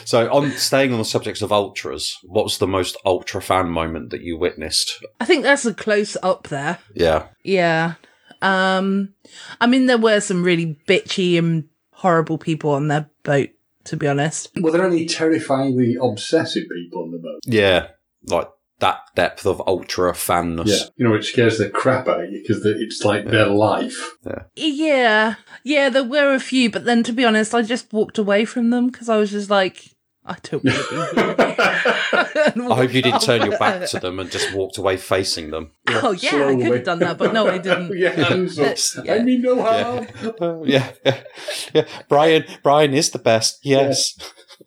[SPEAKER 2] So, on staying on the subject of ultras, what was the most ultra fan moment that you witnessed?
[SPEAKER 3] I think that's a close up there.
[SPEAKER 2] Yeah,
[SPEAKER 3] Yeah. Um, I mean, there were some really bitchy and horrible people on their boat, to be honest.
[SPEAKER 1] Were there any terrifyingly obsessive people on the boat?
[SPEAKER 2] yeah, like that depth of ultra fanness.
[SPEAKER 1] Yeah. You know, it scares the crap out of you because it's like their life.
[SPEAKER 3] Yeah. Yeah, there were a few, but then to be honest, I just walked away from them because I was just like, I don't want to be here.
[SPEAKER 2] I hope you didn't turn your back to them and just walked away facing them.
[SPEAKER 3] Oh, yeah, I could have done that, but no, I didn't.
[SPEAKER 1] yeah, hands up.
[SPEAKER 3] Yeah.
[SPEAKER 1] I mean no harm.
[SPEAKER 2] Uh, yeah, yeah. Bryan, Bryan is the best. Yes.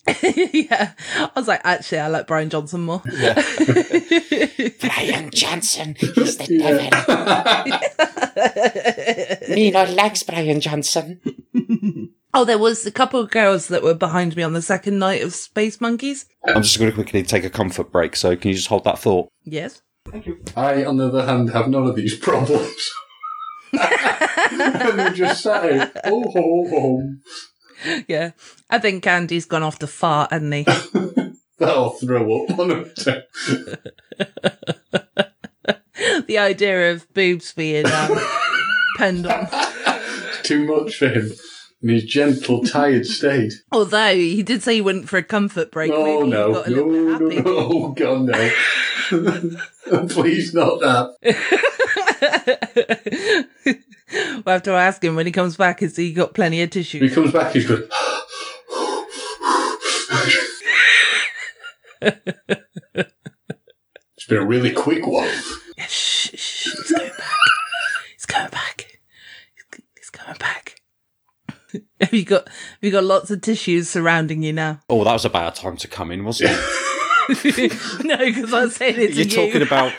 [SPEAKER 3] yeah. I was like, actually, I like Bryan Johnson more.
[SPEAKER 2] Yeah. Bryan Johnson is the devil. Nina likes Bryan Johnson.
[SPEAKER 3] Oh, there was a couple of girls that were behind me on the second night of Space Monkeys.
[SPEAKER 2] I'm just going to quickly take a comfort break. So, can you just hold that thought?
[SPEAKER 3] Yes.
[SPEAKER 1] I, on the other hand, have none of these problems. and they're just sat here. Oh, oh, oh.
[SPEAKER 3] Yeah. I think Andy's gone off to fart, hasn't he?
[SPEAKER 1] That'll throw up on him.
[SPEAKER 3] the idea of boobs being um, penned on.
[SPEAKER 1] Too much for him in his gentle, tired state.
[SPEAKER 3] Although he did say he went for a comfort break.
[SPEAKER 1] Oh,
[SPEAKER 3] Maybe he
[SPEAKER 1] no.
[SPEAKER 3] got a
[SPEAKER 1] No,
[SPEAKER 3] little
[SPEAKER 1] no. Oh, God, no. Please, not that.
[SPEAKER 3] we'll have to ask him when he comes back. Has he got plenty of tissue He
[SPEAKER 1] comes back, he's good. it's been a really quick one.
[SPEAKER 3] Shh, shh, he's coming back. He's coming back. He's, he's coming back. have you got? Have you got lots of tissues surrounding you now?
[SPEAKER 2] Oh, that was a bad time to come in, wasn't it?
[SPEAKER 3] no, because I was saying it to
[SPEAKER 2] You're
[SPEAKER 3] you.
[SPEAKER 2] talking about.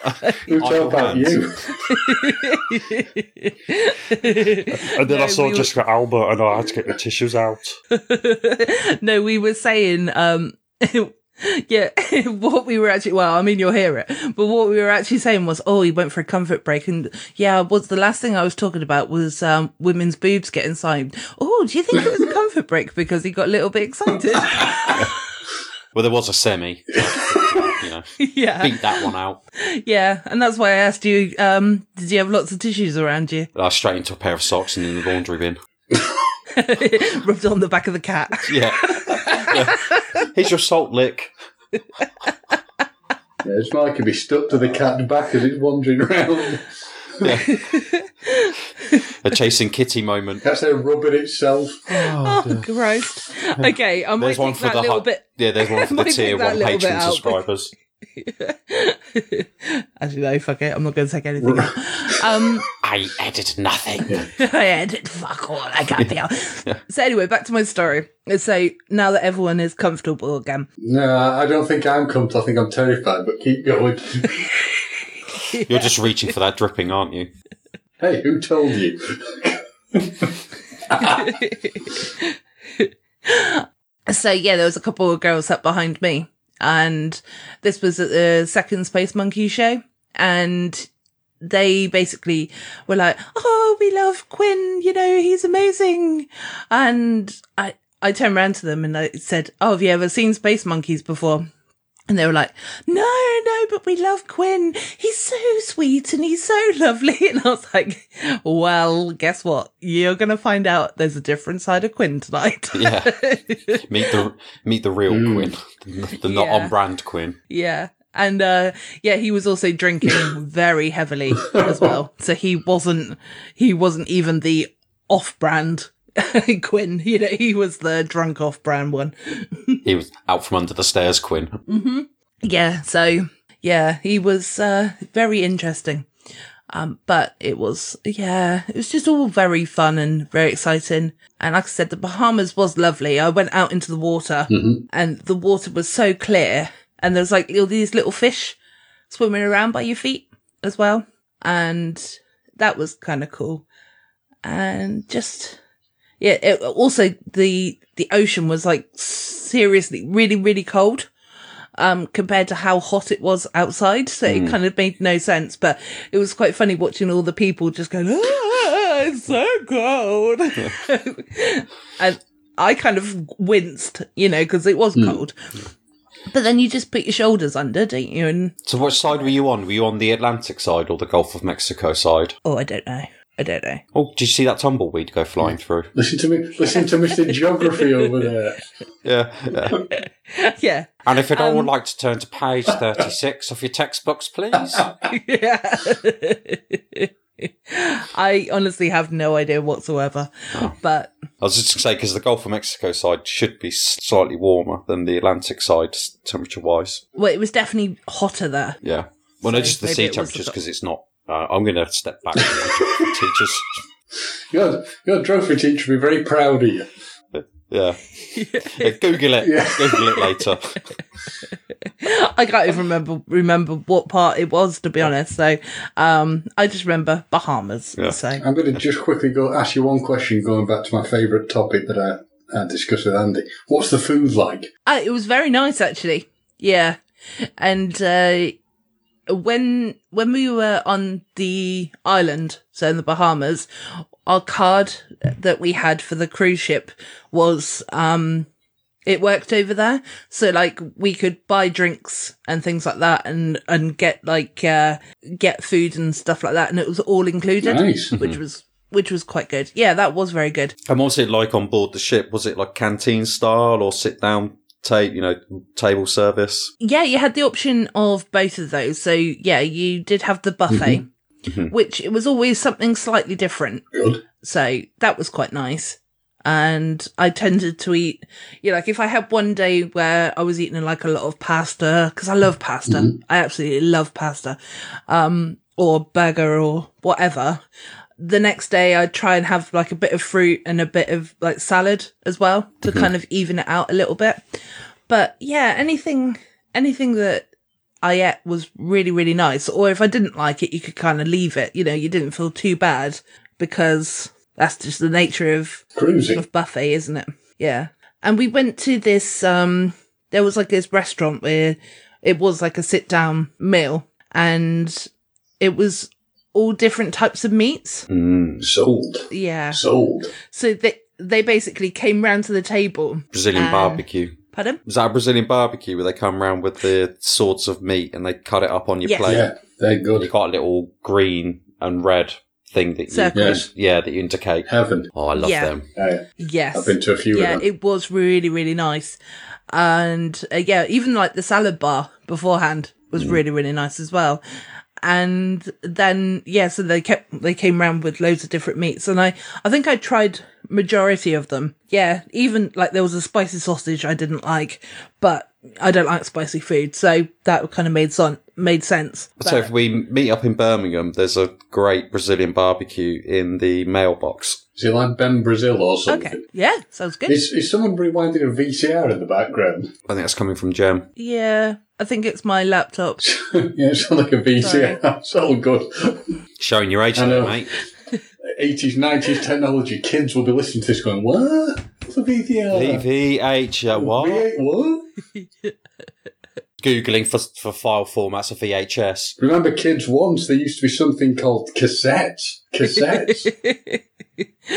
[SPEAKER 1] We're talking about
[SPEAKER 2] hands.
[SPEAKER 1] you.
[SPEAKER 4] And then
[SPEAKER 3] No,
[SPEAKER 4] I saw
[SPEAKER 3] we were-
[SPEAKER 4] Jessica Alba and I had to get the tissues out.
[SPEAKER 3] no, we were saying, um, yeah, what we were actually, well, I mean, you'll hear it, but what we were actually saying was, oh, he went for a comfort break. And yeah, was the last thing I was talking about was, um, women's boobs getting signed. Oh, do you think it was a comfort break because he got a little bit excited?
[SPEAKER 2] Well, there was a semi. you know,
[SPEAKER 3] yeah.
[SPEAKER 2] beat that one out.
[SPEAKER 3] Yeah. And that's why I asked you, um, did you have lots of tissues around you?
[SPEAKER 2] I straight into a pair of socks and in the laundry bin.
[SPEAKER 3] Rubbed on the back of the cat.
[SPEAKER 2] Yeah. yeah. Here's your salt lick.
[SPEAKER 1] Yeah, it's like could be stuck to the cat's back as it's wandering around.
[SPEAKER 2] A chasing kitty moment.
[SPEAKER 1] Cat's there rubbing itself.
[SPEAKER 3] Oh, oh Christ. Okay. I might
[SPEAKER 2] There's one
[SPEAKER 3] take
[SPEAKER 2] for
[SPEAKER 3] that
[SPEAKER 2] the
[SPEAKER 3] little
[SPEAKER 2] hu-
[SPEAKER 3] bit.
[SPEAKER 2] Yeah, there's one for the
[SPEAKER 3] Might
[SPEAKER 2] tier one
[SPEAKER 3] little bit
[SPEAKER 2] Patreon subscribers.
[SPEAKER 3] Actually, no, fuck it. I'm not going to take anything. um,
[SPEAKER 2] I edit nothing.
[SPEAKER 3] I edit fuck all. I can't be out. So anyway, back to my story. So now that everyone is comfortable again,
[SPEAKER 1] No, I don't think I'm comfortable. I think I'm terrified, but keep going.
[SPEAKER 2] You're just reaching for that dripping, aren't you?
[SPEAKER 1] hey, who told you?
[SPEAKER 3] so yeah, there was a couple of girls up behind me, and this was at the second Space Monkey show, and they basically were like, "Oh, we love Quinn. You know, he's amazing." And I I turned around to them and I said, "Oh, have you ever seen Space Monkeys before?" And they were like, no, no, but we love Quinn. He's so sweet and he's so lovely. And I was like, well, guess what? You're going to find out there's a different side of Quinn tonight.
[SPEAKER 2] Yeah. meet the meet the real Quinn, the, the not
[SPEAKER 3] Yeah.
[SPEAKER 2] on brand Quinn.
[SPEAKER 3] Yeah. And uh yeah, he was also drinking very heavily as well. So he wasn't he wasn't even the off brand Quinn. You know, he was the drunk off brand one.
[SPEAKER 2] He was out from under the stairs, Quinn.
[SPEAKER 3] hmm Yeah, so yeah, he was uh very interesting. Um, but it was, yeah, it was just all very fun and very exciting. And like I said, the Bahamas was lovely. I went out into the water
[SPEAKER 1] Mhm.
[SPEAKER 3] and the water was so clear and there was like all these little fish swimming around by your feet as well. And that was kind of cool. And just, yeah, it, also the, the ocean was like seriously really, really cold. Um, compared to how hot it was outside. So it
[SPEAKER 2] Mm.
[SPEAKER 3] kind of made no sense, but it was quite funny watching all the people just going, ah, it's so cold. and I kind of winced, you know, because it was cold. But then you just put your shoulders under, don't you? And
[SPEAKER 2] So, which side were you on? Were you on the Atlantic side or the Gulf of Mexico side?
[SPEAKER 3] oh, I don't know. I don't know.
[SPEAKER 2] Oh, did you see that tumbleweed go flying through?
[SPEAKER 1] Listen to me. Listen to Mr. Geography over there.
[SPEAKER 2] Yeah. yeah.
[SPEAKER 3] yeah.
[SPEAKER 2] And if you'd all
[SPEAKER 3] Um,
[SPEAKER 2] like to turn to page 36 of your textbooks, please.
[SPEAKER 3] yeah. I honestly have no idea whatsoever. But
[SPEAKER 2] I was just going to say, because the Gulf of Mexico side should be slightly warmer than the Atlantic side, temperature wise.
[SPEAKER 3] well, it was definitely hotter there.
[SPEAKER 2] Yeah. Well, no, just the sea
[SPEAKER 3] it was the
[SPEAKER 2] temperatures, because it's not. Uh, I'm going to step back from teachers.
[SPEAKER 1] Your, your trophy teacher will be very proud of you.
[SPEAKER 2] Yeah. Yeah, Google it.
[SPEAKER 1] Yeah.
[SPEAKER 2] Google it later.
[SPEAKER 3] I can't even remember remember what part it was to be honest. So um I just remember Bahamas.
[SPEAKER 2] Yeah.
[SPEAKER 3] So
[SPEAKER 1] I'm going to just quickly go ask you one question, going back to my favourite topic that I, I discussed with Andy. What's the food like?
[SPEAKER 3] uh, it was very nice actually. Yeah. And uh when when we were on the island, so in the Bahamas, our card that we had for the cruise ship was um it worked over there. So like we could buy drinks and things like that and and get like uh get food and stuff like that and it was all included.
[SPEAKER 1] Nice.
[SPEAKER 3] Which was which was quite good. Yeah, that was very good.
[SPEAKER 2] And what's it like on board the ship? Was it like canteen style or sit down, ta- you know, table service?
[SPEAKER 3] Yeah, you had the option of both of those. So yeah, you did have the buffet,
[SPEAKER 2] Mhm.
[SPEAKER 3] which it was always something slightly different.
[SPEAKER 1] Good.
[SPEAKER 3] So that was quite nice. And I tended to eat, you know, like if I had one day where I was eating like a lot of pasta, because I love pasta. I absolutely love pasta. Um, or burger or whatever. The next day I'd try and have like a bit of fruit and a bit of like salad as well to kind of even it out a little bit. But yeah, anything, anything that I ate was really, really nice. Or if I didn't like it, you could kind of leave it. You know, you didn't feel too bad because that's just the nature of
[SPEAKER 1] Cruising.
[SPEAKER 3] of buffet, isn't it? Yeah. And we went to this um there was like this restaurant where it was like a sit down meal and it was all different types of meats.
[SPEAKER 2] Mm.
[SPEAKER 1] Sold.
[SPEAKER 3] Yeah.
[SPEAKER 1] Sold.
[SPEAKER 3] So they they basically came round to the table.
[SPEAKER 2] Brazilian
[SPEAKER 3] and-
[SPEAKER 2] barbecue.
[SPEAKER 3] Pardon?
[SPEAKER 2] Was that a Brazilian barbecue where they come round with the sorts of meat and they cut it up on your
[SPEAKER 3] Yes.
[SPEAKER 2] plate?
[SPEAKER 1] Yeah, they're good.
[SPEAKER 2] You
[SPEAKER 1] good.
[SPEAKER 2] got a little green and red thing that you,
[SPEAKER 1] Yes.
[SPEAKER 2] yeah, that you indicate.
[SPEAKER 1] Heaven.
[SPEAKER 2] Oh, I love
[SPEAKER 3] Yeah.
[SPEAKER 2] them.
[SPEAKER 1] Uh,
[SPEAKER 3] Yes.
[SPEAKER 1] I've been to a few
[SPEAKER 3] yeah,
[SPEAKER 1] of them.
[SPEAKER 3] it was really, really nice. And uh, yeah, even like the salad bar beforehand was
[SPEAKER 1] Mm.
[SPEAKER 3] really, really nice as well. And then, yeah, so they kept, they came around with loads of different meats and I, I think I tried majority of them. Yeah, even like there was a spicy sausage I didn't like, but I don't like spicy food. So that kind of made son, made sense.
[SPEAKER 2] So if we meet up in Birmingham, there's a great Brazilian barbecue in the mailbox.
[SPEAKER 1] Is it like Bem Brasil or something?
[SPEAKER 3] Okay. Yeah, sounds good.
[SPEAKER 1] Is, is someone rewinding a VCR in the background?
[SPEAKER 2] I think that's coming from Jem.
[SPEAKER 3] Yeah, I think it's my laptop.
[SPEAKER 1] yeah, it sounds like a VCR. It's all good.
[SPEAKER 2] Showing your age there, mate.
[SPEAKER 1] 80s, 90s technology. Kids will be listening to this going, what? The VDR.
[SPEAKER 2] VH, uh, what?
[SPEAKER 1] V8 what?
[SPEAKER 2] Googling for, for file formats of VHS.
[SPEAKER 1] Remember, kids, once there used to be something called cassettes. Cassettes.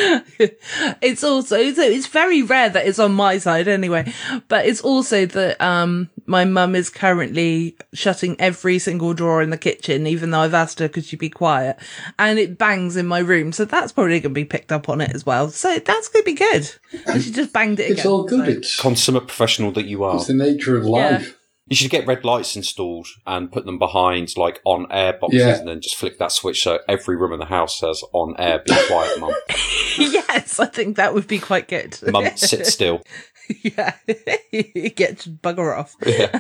[SPEAKER 3] it's also so it's very rare that it's on my side anyway, but it's also that um my mum is currently shutting every single drawer in the kitchen, even though I've asked her could she be quiet, and it bangs in my room, so that's probably going to be picked up on it as well. So that's going to be good. And she just banged it.
[SPEAKER 1] it's
[SPEAKER 3] again,
[SPEAKER 1] all good.
[SPEAKER 3] so-
[SPEAKER 1] It's,
[SPEAKER 2] Consummate professional that you are.
[SPEAKER 1] it's the nature of life.
[SPEAKER 2] You should get red lights installed and put them behind like on air boxes
[SPEAKER 1] Yeah.
[SPEAKER 2] and then just flick that switch so every room in the house says on air, be quiet, mum.
[SPEAKER 3] yes, I think that would be quite good.
[SPEAKER 2] Mum, sit still.
[SPEAKER 3] yeah, get to bugger off.
[SPEAKER 2] Yeah.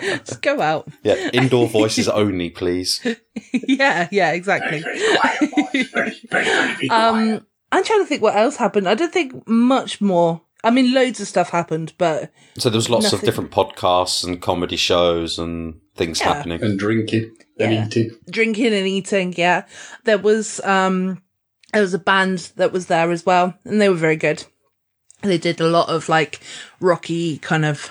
[SPEAKER 3] just go out.
[SPEAKER 2] yeah, indoor voices only, please.
[SPEAKER 3] yeah, yeah, exactly. um, I'm trying to think what else happened. I don't think much more. I mean, loads of stuff happened, but
[SPEAKER 2] So there was lots of different podcasts and comedy shows and things
[SPEAKER 3] Yeah.
[SPEAKER 2] happening.
[SPEAKER 1] And drinking and
[SPEAKER 3] Yeah.
[SPEAKER 1] eating.
[SPEAKER 3] drinking and eating. Yeah, there was um, there was a band that was there as well, and they were very good. They did a lot of like rocky kind of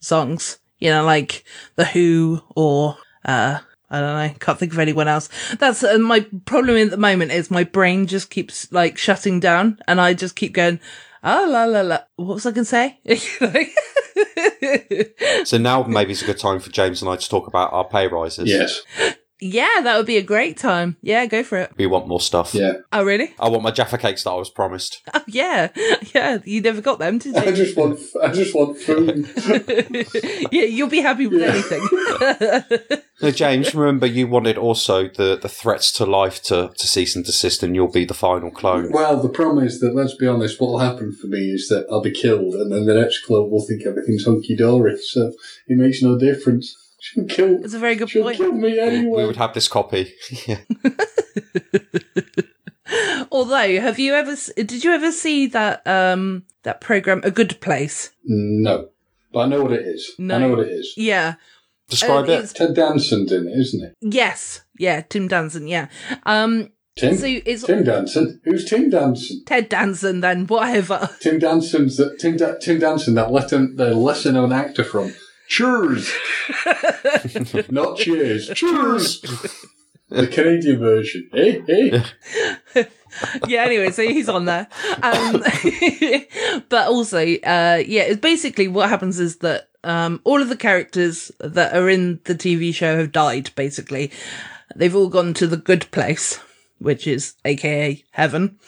[SPEAKER 3] songs, you know, like the Who or uh. I don't know. Can't think of anyone else. That's uh, my problem at the moment is my brain just keeps like shutting down and I just keep going, oh, la, la, la. What was I going to say?
[SPEAKER 2] So now maybe it's a good time for James and I to talk about our pay rises.
[SPEAKER 1] Yes.
[SPEAKER 3] Yeah, that would be a great time. Yeah, go for it.
[SPEAKER 2] We want more stuff.
[SPEAKER 1] Yeah.
[SPEAKER 3] Oh, really?
[SPEAKER 2] I want my Jaffa cakes that I was promised.
[SPEAKER 3] Oh, yeah. Yeah. You never got them, did
[SPEAKER 1] I
[SPEAKER 3] you?
[SPEAKER 1] just want. I just want food.
[SPEAKER 3] yeah, you'll be happy with anything.
[SPEAKER 2] No, James, remember you wanted also the, the threats to life to, to cease and desist, and you'll be the final clone.
[SPEAKER 1] well, the problem is that let's be honest. What will happen for me is that I'll be killed, and then the next clone will think everything's hunky dory. So it makes no difference. She'll kill.
[SPEAKER 3] It's a very good
[SPEAKER 1] She'll
[SPEAKER 3] point.
[SPEAKER 1] kill me anyway.
[SPEAKER 2] We would have this copy. yeah.
[SPEAKER 3] Although, have you ever? Did you ever see that um that program, A Good Place?
[SPEAKER 1] No, but I know what it is.
[SPEAKER 3] No.
[SPEAKER 1] I know what it is.
[SPEAKER 3] Yeah.
[SPEAKER 2] Describe
[SPEAKER 3] Um,
[SPEAKER 2] it.
[SPEAKER 3] it's-
[SPEAKER 1] Ted Danson's in it, isn't it?
[SPEAKER 3] Yes. Yeah. Tim Danson. Yeah. Um.
[SPEAKER 1] Tim.
[SPEAKER 3] So it's
[SPEAKER 1] Tim Danson. Who's Tim Danson?
[SPEAKER 3] Ted Danson. Then whatever.
[SPEAKER 1] Tim Danson's that Tim, da- Tim Danson, that lesser, the lesser known actor from Cheers, not Cheers, Cheers, the Canadian version. Hey, hey,
[SPEAKER 3] yeah, anyway, so he's on there. Um, but also, uh, yeah, it's basically what happens is that um, all of the characters that are in the TV show have died, basically. They've all gone to the good place, which is aka heaven.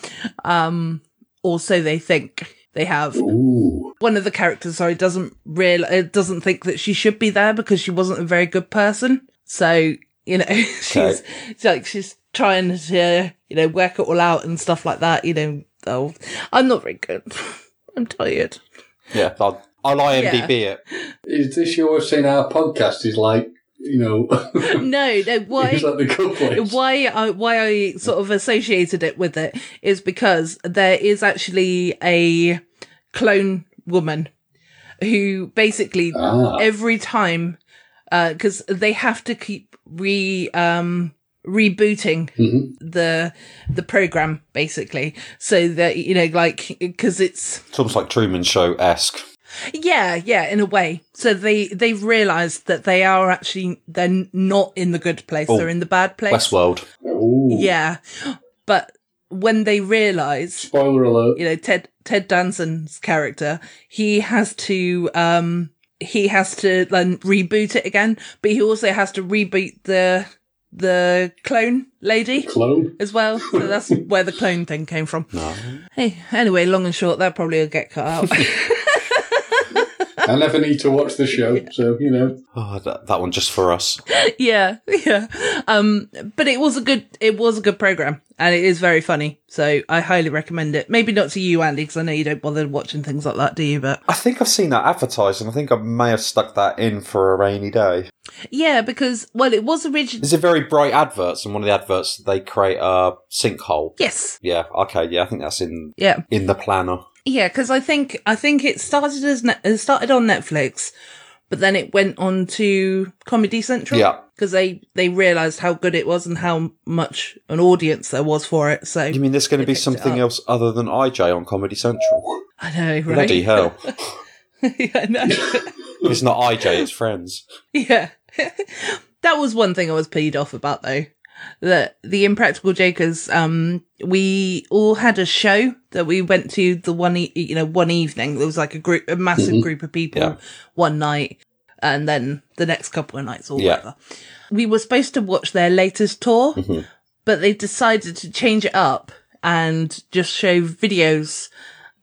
[SPEAKER 3] Um, also, they think they have.
[SPEAKER 1] Ooh,
[SPEAKER 3] One of the characters, sorry, doesn't real uh, doesn't think that she should be there because she wasn't a very good person. So you know, she's, she's like she's trying to you know work it all out and stuff like that. You know, oh, I'm not very good. I'm tired.
[SPEAKER 2] Yeah, I'll, I'll IMDb it.
[SPEAKER 1] is this your saying our podcast is like, you know,
[SPEAKER 3] No, no. Why?
[SPEAKER 1] it's like the
[SPEAKER 3] why I why I sort of associated it with it is because there is actually a clone woman who basically
[SPEAKER 1] Ah.
[SPEAKER 3] every time because they have to keep re um rebooting
[SPEAKER 1] Mhm.
[SPEAKER 3] the the program basically so that you know like because it's
[SPEAKER 2] It's almost like Truman Show esque.
[SPEAKER 3] Yeah, yeah, in a way. So they they've realised that they are actually they're not in the good place;
[SPEAKER 2] Oh,
[SPEAKER 3] they're in the bad place.
[SPEAKER 2] Westworld.
[SPEAKER 1] Ooh,
[SPEAKER 3] Yeah, but when they realise,
[SPEAKER 1] Spoiler alert.
[SPEAKER 3] you know, Ted Ted Danson's character, he has to um he has to then reboot it again, but he also has to reboot the the clone lady
[SPEAKER 1] Clone.
[SPEAKER 3] as well. So that's where the clone thing came from. Hey, anyway, long and short, that probably will get cut out.
[SPEAKER 1] I never need to watch the show, so you know.
[SPEAKER 2] Oh, that, that one just for us.
[SPEAKER 3] yeah, yeah. Um, but it was a good, it was a good program, and it is very funny. So I highly recommend it. Maybe not to you, Andy, because I know you don't bother watching things like that, do you? But
[SPEAKER 2] I think I've seen that advertised, and I think I may have stuck that in for a rainy day.
[SPEAKER 3] yeah, because well, it was originally
[SPEAKER 2] Is it very bright adverts? And one of the adverts they create a sinkhole.
[SPEAKER 3] yes,
[SPEAKER 2] Yeah. Okay. Yeah. I think that's in
[SPEAKER 3] yeah,
[SPEAKER 2] in the planner.
[SPEAKER 3] Yeah. Because I think I think it started as ne- it started on Netflix, but then it went on to Comedy Central.
[SPEAKER 2] Yeah.
[SPEAKER 3] Because they, they realised how good it was and how much an audience there was for it. So
[SPEAKER 2] You mean there's going to be something else other than IJ on Comedy Central?
[SPEAKER 3] I know, right?
[SPEAKER 2] Bloody hell.
[SPEAKER 3] yeah, I know.
[SPEAKER 2] It's not IJ, it's friends.
[SPEAKER 3] yeah. that was one thing I was peed off about though. That the Impractical Jokers, um, we all had a show that we went to the one, e- you know, one evening. There was like a group, a massive
[SPEAKER 2] Mhm.
[SPEAKER 3] group of people
[SPEAKER 2] Yeah.
[SPEAKER 3] one night, and then the next couple of nights or
[SPEAKER 2] Yeah.
[SPEAKER 3] whatever. We were supposed to watch their latest tour,
[SPEAKER 2] Mhm.
[SPEAKER 3] but they decided to change it up and just show videos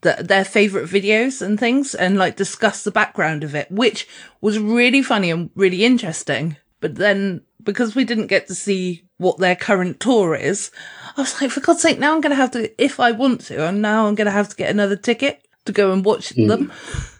[SPEAKER 3] that their favorite videos and things and like discuss the background of it, which was really funny and really interesting. But then because we didn't get to see what their current tour is, I was like, for God's sake, now I'm going to have to, if I want to, and now I'm going to have to get another ticket to go and watch
[SPEAKER 2] Hmm.
[SPEAKER 3] them.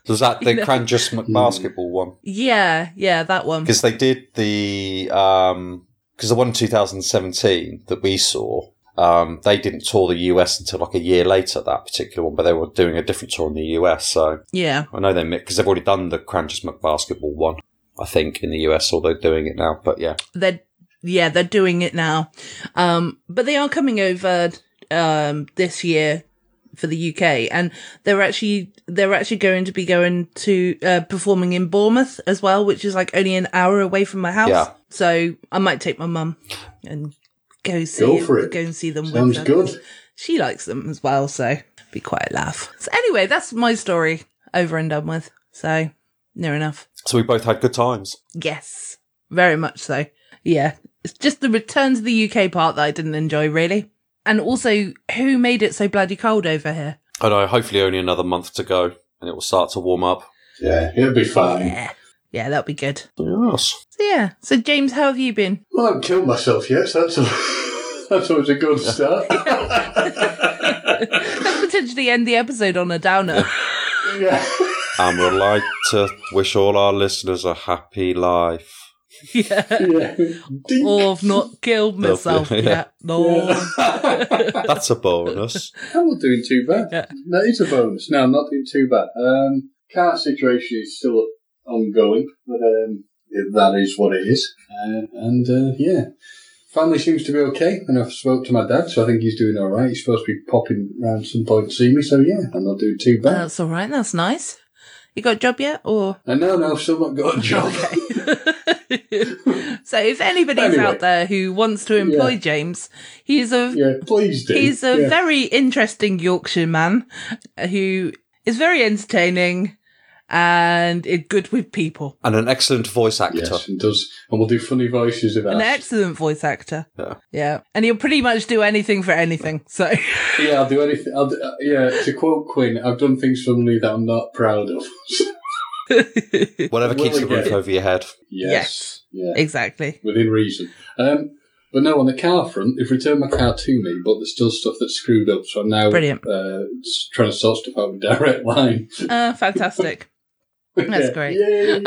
[SPEAKER 2] Was that the
[SPEAKER 3] You?
[SPEAKER 2] Cranjis basketball one?
[SPEAKER 3] Yeah, yeah, that one.
[SPEAKER 2] Because they did the um because the one in 2017 that we saw, um, they didn't tour the US until like a year later. That particular one, but they were doing a different tour in the US. So
[SPEAKER 3] Yeah.
[SPEAKER 2] I know they because they've already done the Cranjis basketball one. I think in the US, although doing it now. But yeah,
[SPEAKER 3] they're yeah they're doing it now um but they are coming over um this year for the UK and they're actually they're actually going to be going to uh performing in Bournemouth as well which is like only an hour away from my house
[SPEAKER 2] Yeah.
[SPEAKER 3] so I might take my mum and go see
[SPEAKER 1] Go for it.
[SPEAKER 3] go and see them
[SPEAKER 1] Sounds
[SPEAKER 3] with her.
[SPEAKER 1] good.
[SPEAKER 3] she likes them as well so be quite a laugh so anyway that's my story over and done with so near enough
[SPEAKER 2] so we both had good times.
[SPEAKER 3] Yes, very much so. Yeah, it's just the return to the UK part that I didn't enjoy really. And also, who made it so bloody cold over here?
[SPEAKER 2] I know. Hopefully, only another month to go, and it will start to warm up.
[SPEAKER 1] Yeah, it'll be fine.
[SPEAKER 3] Yeah, yeah, that'll be good.
[SPEAKER 2] Yes.
[SPEAKER 3] So yeah, so James, how have you been?
[SPEAKER 1] Well, I haven't killed myself yet, so that's, a, that's always a good start.
[SPEAKER 3] Let's potentially end the episode on a downer.
[SPEAKER 1] yeah.
[SPEAKER 2] And we'd like to wish all our listeners a happy life.
[SPEAKER 3] Yeah.
[SPEAKER 1] yeah.
[SPEAKER 3] Or I've not killed myself
[SPEAKER 2] Yeah.
[SPEAKER 3] yet. No.
[SPEAKER 2] That's a bonus.
[SPEAKER 1] I'm not doing too bad.
[SPEAKER 3] Yeah.
[SPEAKER 1] That is a bonus. No, I'm not doing too bad. Um, car situation is still ongoing, but um, that is what it is. Uh, and uh, yeah, family seems to be okay. And I've spoke to my dad, so I think he's doing all right. He's supposed to be popping round some point to see me, so yeah, I'm not doing too bad.
[SPEAKER 3] That's all right. That's nice. You got a job yet, or?
[SPEAKER 1] and no, no, I've still not got a job.
[SPEAKER 3] So if anybody's
[SPEAKER 1] Anyway.
[SPEAKER 3] out there who wants to employ
[SPEAKER 1] Yeah.
[SPEAKER 3] James, he's a
[SPEAKER 1] yeah, please do.
[SPEAKER 3] he's a
[SPEAKER 1] Yeah.
[SPEAKER 3] very interesting Yorkshire man who is very entertaining and is good with people.
[SPEAKER 2] And an excellent voice actor.
[SPEAKER 1] Yes, and does, and we'll do funny voices of
[SPEAKER 3] An
[SPEAKER 1] ours.
[SPEAKER 3] excellent voice actor.
[SPEAKER 2] Yeah.
[SPEAKER 3] Yeah. And he'll pretty much do anything for anything. So
[SPEAKER 1] Yeah, I'll do anything. I'll do, uh, yeah, to quote Quinn, I've done things for money that I'm not proud of.
[SPEAKER 2] Whatever keeps the roof over your head.
[SPEAKER 1] yes. Yeah.
[SPEAKER 3] exactly.
[SPEAKER 1] Within reason. Um, but no, on the car front, they've returned my car to me, but there's still stuff that's screwed up, so I'm now
[SPEAKER 3] Brilliant.
[SPEAKER 1] Uh, trying to sort stuff out with Direct Line.
[SPEAKER 3] Uh, fantastic. That's great.
[SPEAKER 1] Yay!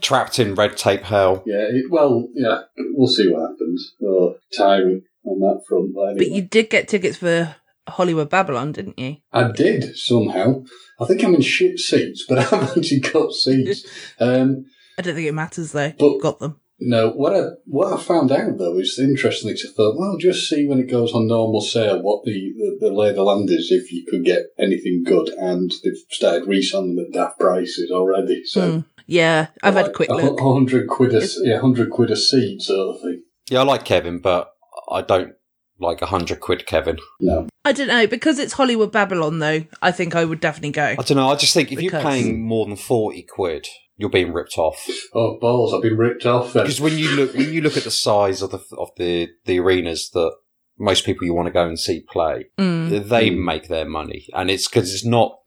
[SPEAKER 2] Trapped in red tape hell.
[SPEAKER 1] yeah, it, well, yeah, we'll see what happens. Oh, tiring on that front. But,
[SPEAKER 3] But you did get tickets for Hollywood Babylon, didn't you?
[SPEAKER 1] I did somehow. I think I'm in shit seats, but I've actually got seats. Um,
[SPEAKER 3] I don't think it matters though.
[SPEAKER 1] But-
[SPEAKER 3] you got them.
[SPEAKER 1] No, what I what I found out though is interesting. I thought, well, just see when it goes on normal sale what the, the, the lay of the land is if you could get anything good, and they've started reselling them at daft prices already. So
[SPEAKER 3] Hmm. Yeah, I've had a quick look.
[SPEAKER 1] hundred quid a yeah, hundred quid a seat sort of thing.
[SPEAKER 2] Yeah, I like Kevin, but I don't like a hundred quid Kevin.
[SPEAKER 1] No,
[SPEAKER 3] I don't know because it's Hollywood Babylon though. I think I would definitely go.
[SPEAKER 2] I don't know. I just think if you're
[SPEAKER 3] Because-
[SPEAKER 2] paying more than forty quid, you're being ripped off.
[SPEAKER 1] oh balls! I've been ripped off. Then.
[SPEAKER 2] Because when you look when you look at the size of the of the the arenas that most people you want to go and see play,
[SPEAKER 3] Mm.
[SPEAKER 2] they
[SPEAKER 1] Mm.
[SPEAKER 2] make their money, and it's because it's not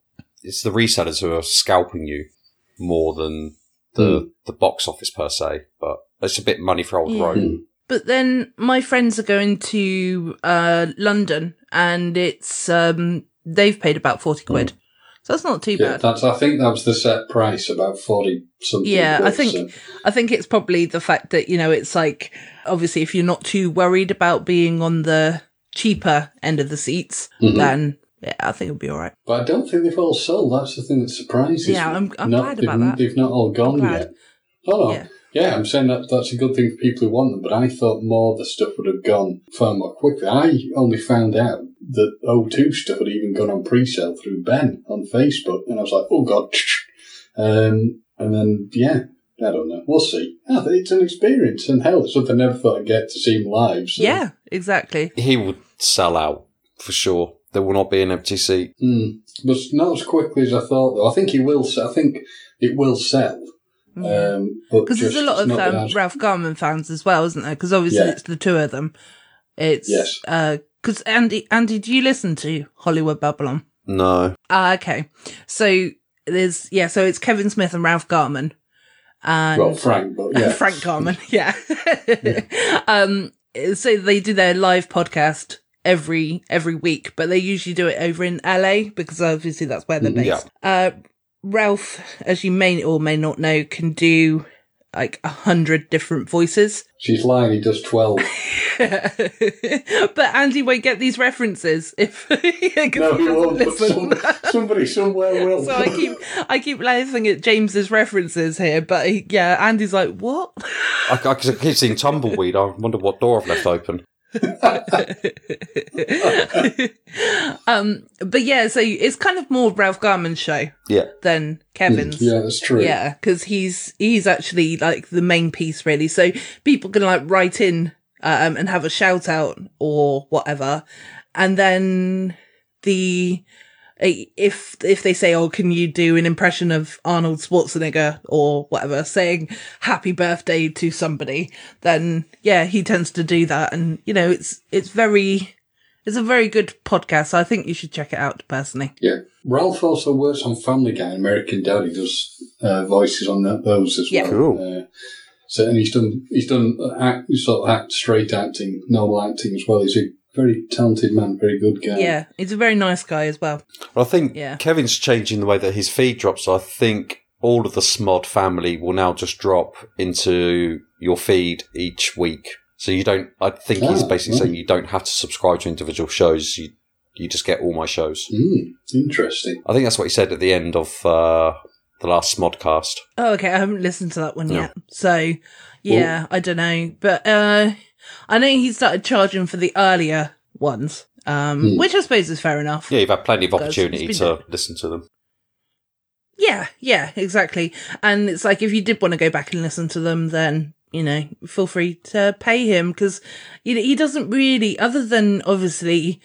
[SPEAKER 2] it's the resellers who are scalping you more than the the box office per se. But it's a bit money for old
[SPEAKER 3] Yeah.
[SPEAKER 2] road.
[SPEAKER 1] Hmm.
[SPEAKER 3] But then my friends are going to uh, London, and it's um, they've paid about forty quid, so that's not too
[SPEAKER 1] Yeah,
[SPEAKER 3] bad.
[SPEAKER 1] that's. I think that was the set price, about forty something.
[SPEAKER 3] Yeah, I think
[SPEAKER 1] so-
[SPEAKER 3] I think it's probably the fact that you know it's like obviously if you're not too worried about being on the cheaper end of the seats,
[SPEAKER 1] Mhm.
[SPEAKER 3] then yeah, I think it'll be all right.
[SPEAKER 1] But I don't think they've all sold. That's the thing that surprises me.
[SPEAKER 3] Yeah, I'm- I'm
[SPEAKER 1] Not-
[SPEAKER 3] glad about that.
[SPEAKER 1] They've not all gone yet. Oh, no.
[SPEAKER 3] Yeah.
[SPEAKER 1] Yeah. I'm saying that that's a good thing for people who want them, but I thought more of the stuff would have gone far more quickly. I only found out that O2 stuff had even gone on pre-sale through Ben on Facebook, and I was like, oh god. Um, and then yeah, I don't know. We'll see. Yeah, it's an experience, and hell, it's something I never thought I'd get to see him live. So.
[SPEAKER 3] Yeah, exactly.
[SPEAKER 2] He would sell out for sure. There will not be an empty seat.
[SPEAKER 1] Mm. But not as quickly as I thought, though. I think he will. Sell. I think it will sell. Um,
[SPEAKER 3] Because there's a lot of um, Ralph Garman fans as well, isn't there? Because obviously
[SPEAKER 1] Yeah.
[SPEAKER 3] it's the two of them. It's
[SPEAKER 1] Yes.
[SPEAKER 3] Because Andy, Andy, do you listen to Hollywood Babylon?
[SPEAKER 2] No.
[SPEAKER 3] Ah, okay. So there's yeah, so it's Kevin Smith and Ralph Garman, and
[SPEAKER 1] Well, Frank, but yeah.
[SPEAKER 3] Frank Garman, yeah. um, so they do their live podcast every every week, but they usually do it over in LA because obviously that's where they're.
[SPEAKER 2] Yeah.
[SPEAKER 3] based. Uh, Ralph, as you may or may not know, can do like a hundred different voices.
[SPEAKER 1] She's lying. He does twelve.
[SPEAKER 3] but Andy won't get these references if
[SPEAKER 1] no, he won't. But some, somebody somewhere will.
[SPEAKER 3] So I keep I keep laughing at James's references here, but he, yeah, Andy's like, what?
[SPEAKER 2] I, I, 'cause I keep seeing tumbleweed. I wonder what door I've left open.
[SPEAKER 3] um, but yeah, so it's kind of more Ralph Garman's show
[SPEAKER 2] Yeah.
[SPEAKER 3] than Kevin's.
[SPEAKER 1] Yeah, that's true.
[SPEAKER 3] Yeah, because he's he's actually like the main piece, really. So people can like write in um, and have a shout out or whatever, and then the if if they say, "Oh, can you do an impression of Arnold Schwarzenegger or whatever," saying "Happy birthday" to somebody, then yeah, he tends to do that, and you know, it's it's very it's a very good podcast. I think you should check it out personally.
[SPEAKER 1] Yeah. Ralph also works on Family Guy and American Dad. He does uh, voices on that, those as
[SPEAKER 3] Yeah.
[SPEAKER 1] well.
[SPEAKER 2] Cool.
[SPEAKER 1] Uh, so, and he's done he's done uh, act, sort of act, straight acting, normal acting as well. He's a very talented man, very good guy.
[SPEAKER 3] Yeah, he's a very nice guy as well.
[SPEAKER 2] Well, I think
[SPEAKER 3] Yeah.
[SPEAKER 2] Kevin's changing the way that his feed drops. So I think all of the Smod family will now just drop into your feed each week. So you don't. I think he's
[SPEAKER 1] Ah,
[SPEAKER 2] basically
[SPEAKER 1] right.
[SPEAKER 2] saying you don't have to subscribe to individual shows. You you just get all my shows.
[SPEAKER 1] Mm, interesting.
[SPEAKER 2] I think that's what he said at the end of uh, the last Smodcast.
[SPEAKER 3] Oh, okay. I haven't listened to that one
[SPEAKER 2] No.
[SPEAKER 3] yet. So, yeah, I don't know. But, uh, I know he started charging for the earlier ones, um,
[SPEAKER 1] Hmm.
[SPEAKER 3] which I suppose is fair enough.
[SPEAKER 2] Yeah, you've had plenty of opportunity to listen to them.
[SPEAKER 3] Yeah, yeah, exactly. And it's like, if you did want to go back and listen to them, then, you know, feel free to pay him because, you know, he doesn't really, other than obviously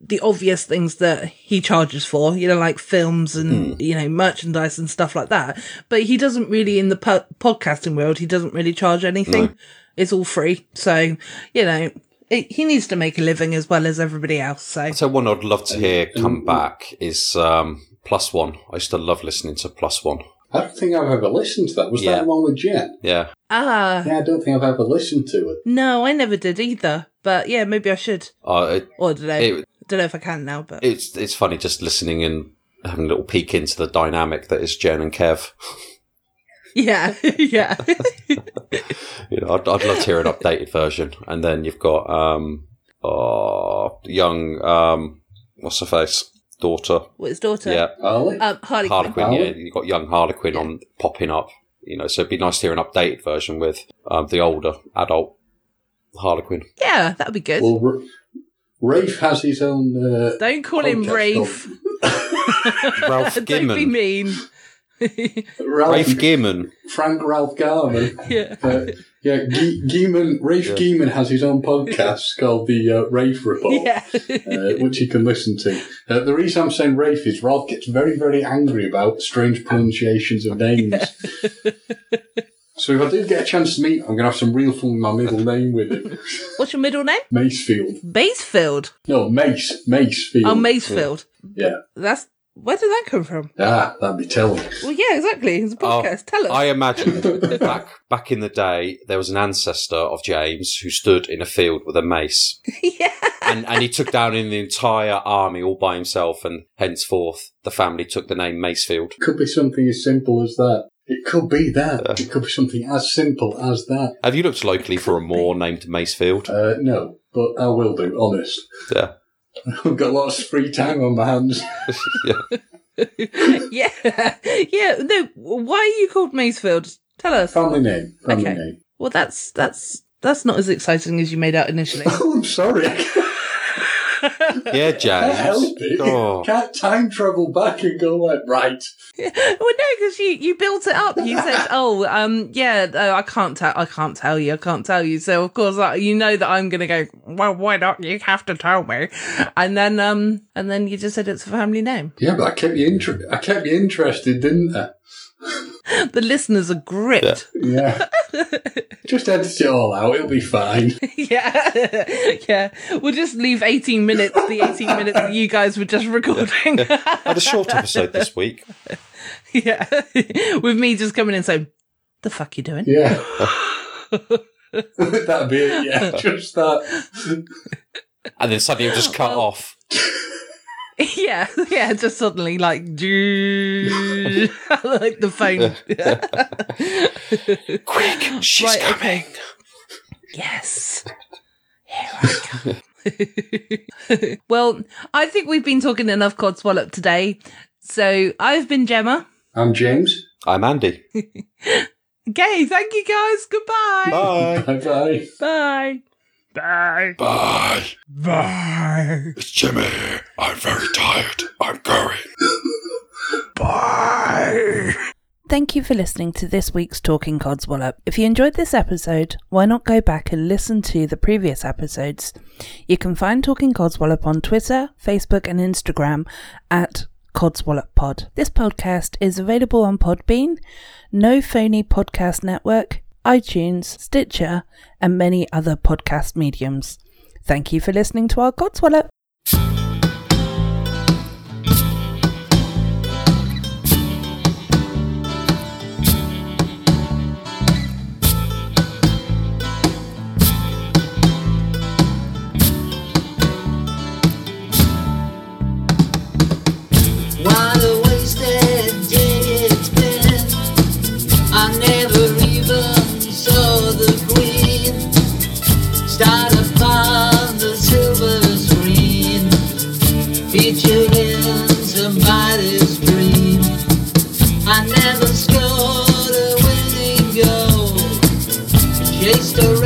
[SPEAKER 3] the obvious things that he charges for, you know, like films and, you know, merchandise and stuff like that. But he doesn't really, in the po- podcasting world, he doesn't really charge anything.
[SPEAKER 2] No.
[SPEAKER 3] It's all free. So, you know, it, he needs to make a living as well as everybody else. So,
[SPEAKER 2] So one I'd love to hear come back is um, Plus One. I used to love listening to Plus One.
[SPEAKER 1] I don't think I've ever listened to that. Was
[SPEAKER 2] Yeah.
[SPEAKER 1] that the one with Jen?
[SPEAKER 2] Yeah,
[SPEAKER 3] ah,
[SPEAKER 1] Yeah, I don't think I've ever listened to it.
[SPEAKER 3] no, I never did either. But yeah, maybe I should.
[SPEAKER 2] uh, it,
[SPEAKER 3] Or I don't know.
[SPEAKER 2] It-
[SPEAKER 3] don't know if I can now, but
[SPEAKER 2] it's it's funny just listening and having a little peek into the dynamic that is Jen and Kev.
[SPEAKER 3] yeah, yeah,
[SPEAKER 2] You know, I'd, I'd love to hear an updated version. And then you've got um, uh, young um, what's her face daughter.
[SPEAKER 3] What is his daughter?
[SPEAKER 2] Yeah,
[SPEAKER 1] Harley?
[SPEAKER 3] um, Harley. Quinn.
[SPEAKER 2] Harlequin. Yeah, you've got young Harlequin on popping up. You know, so it'd be nice to hear an updated version with um, the older adult Harlequin.
[SPEAKER 3] Yeah, that'd be good.
[SPEAKER 1] Well, R- Rafe has his own. Uh,
[SPEAKER 3] don't call him Rafe.
[SPEAKER 2] Ralph
[SPEAKER 3] don't be mean.
[SPEAKER 1] Ralph,
[SPEAKER 2] Rafe Gimmon.
[SPEAKER 1] Frank Ralph Garman.
[SPEAKER 3] yeah.
[SPEAKER 1] Uh, yeah, Ge- Geeman, Rafe
[SPEAKER 2] Yeah.
[SPEAKER 1] Geeman has his own podcast called the uh, Rafe Report,
[SPEAKER 3] Yeah.
[SPEAKER 1] uh, which you can listen to. Uh, the reason I'm saying Rafe is Ralph gets very, very angry about strange pronunciations of names. so if I do get a chance to meet I'm going to have some real fun with my middle name with it.
[SPEAKER 3] What's your middle name?
[SPEAKER 1] Macefield.
[SPEAKER 3] Macefield.
[SPEAKER 1] No, Mace. Macefield.
[SPEAKER 3] Oh, Macefield.
[SPEAKER 1] Yeah.
[SPEAKER 3] That's where did that come from?
[SPEAKER 1] Ah, that'd be telling.
[SPEAKER 3] Well, yeah, exactly. It's a
[SPEAKER 2] Oh,
[SPEAKER 3] podcast. Tell us.
[SPEAKER 2] I imagine back back in the day, there was an ancestor of James who stood in a field with a mace,
[SPEAKER 3] yeah.
[SPEAKER 2] and and he took down in the entire army all by himself, and henceforth the family took the name Macefield.
[SPEAKER 1] Could be something as simple as that. It could be that. It could be something as simple as that.
[SPEAKER 2] Have you looked locally for a moor named Macefield?
[SPEAKER 1] Uh, no, but I will do, honest.
[SPEAKER 2] Yeah.
[SPEAKER 1] I've got lots of free time on my hands.
[SPEAKER 3] yeah. Yeah. No. Why are you called Macefield? Tell us.
[SPEAKER 1] Family name. Family
[SPEAKER 3] Okay.
[SPEAKER 1] name.
[SPEAKER 3] Well, that's that's that's not as exciting as you made out initially.
[SPEAKER 1] Oh, I'm sorry.
[SPEAKER 2] Yeah,
[SPEAKER 1] Can't help
[SPEAKER 2] James.
[SPEAKER 1] it.
[SPEAKER 2] Oh.
[SPEAKER 1] Can't time travel back and go like, right.
[SPEAKER 3] well, no, because you, you built it up. You said, "Oh, um, yeah, uh, I can't tell. I can't tell you. I can't tell you." So of course, uh, you know that I'm going to go. Well, why not? You have to tell me. And then, um, and then you just said it's a family name.
[SPEAKER 1] Yeah, but I kept you inter- I kept you interested, didn't I?
[SPEAKER 3] The listeners are gripped.
[SPEAKER 1] Yeah. Just edit it all out. It'll be fine.
[SPEAKER 3] Yeah, yeah. We'll just leave 18 minutes. The 18 minutes that you guys were just recording.
[SPEAKER 2] Had a short episode this week.
[SPEAKER 3] yeah, with me just coming in saying, "The fuck you doing?"
[SPEAKER 1] Yeah. That'd be it. Yeah, just that.
[SPEAKER 2] And then suddenly it just cut oh. off.
[SPEAKER 3] Yeah, yeah, just suddenly like, like the phone.
[SPEAKER 2] Quick, she's
[SPEAKER 3] Right,
[SPEAKER 2] coming.
[SPEAKER 3] okay. Yes. Here I come. well, I think we've been talking enough Codswallop today. So I've been Gemma.
[SPEAKER 1] I'm James.
[SPEAKER 2] I'm Andy.
[SPEAKER 3] Okay, thank you guys. Goodbye.
[SPEAKER 2] Bye.
[SPEAKER 1] Bye bye.
[SPEAKER 3] Bye. Bye.
[SPEAKER 5] Bye.
[SPEAKER 3] Bye.
[SPEAKER 5] It's Jimmy. I'm very tired. I'm going. Bye.
[SPEAKER 6] Thank you for listening to this week's Talking Codswallop. If you enjoyed this episode, why not go back and listen to the previous episodes? You can find Talking Codswallop on Twitter, Facebook, and Instagram at Codswallop Pod. This podcast is available on Podbean, No Phony Podcast Network, iTunes, Stitcher, and many other podcast mediums. Thank you for listening to our Codswallop.
[SPEAKER 7] I never scored a winning goal, chased a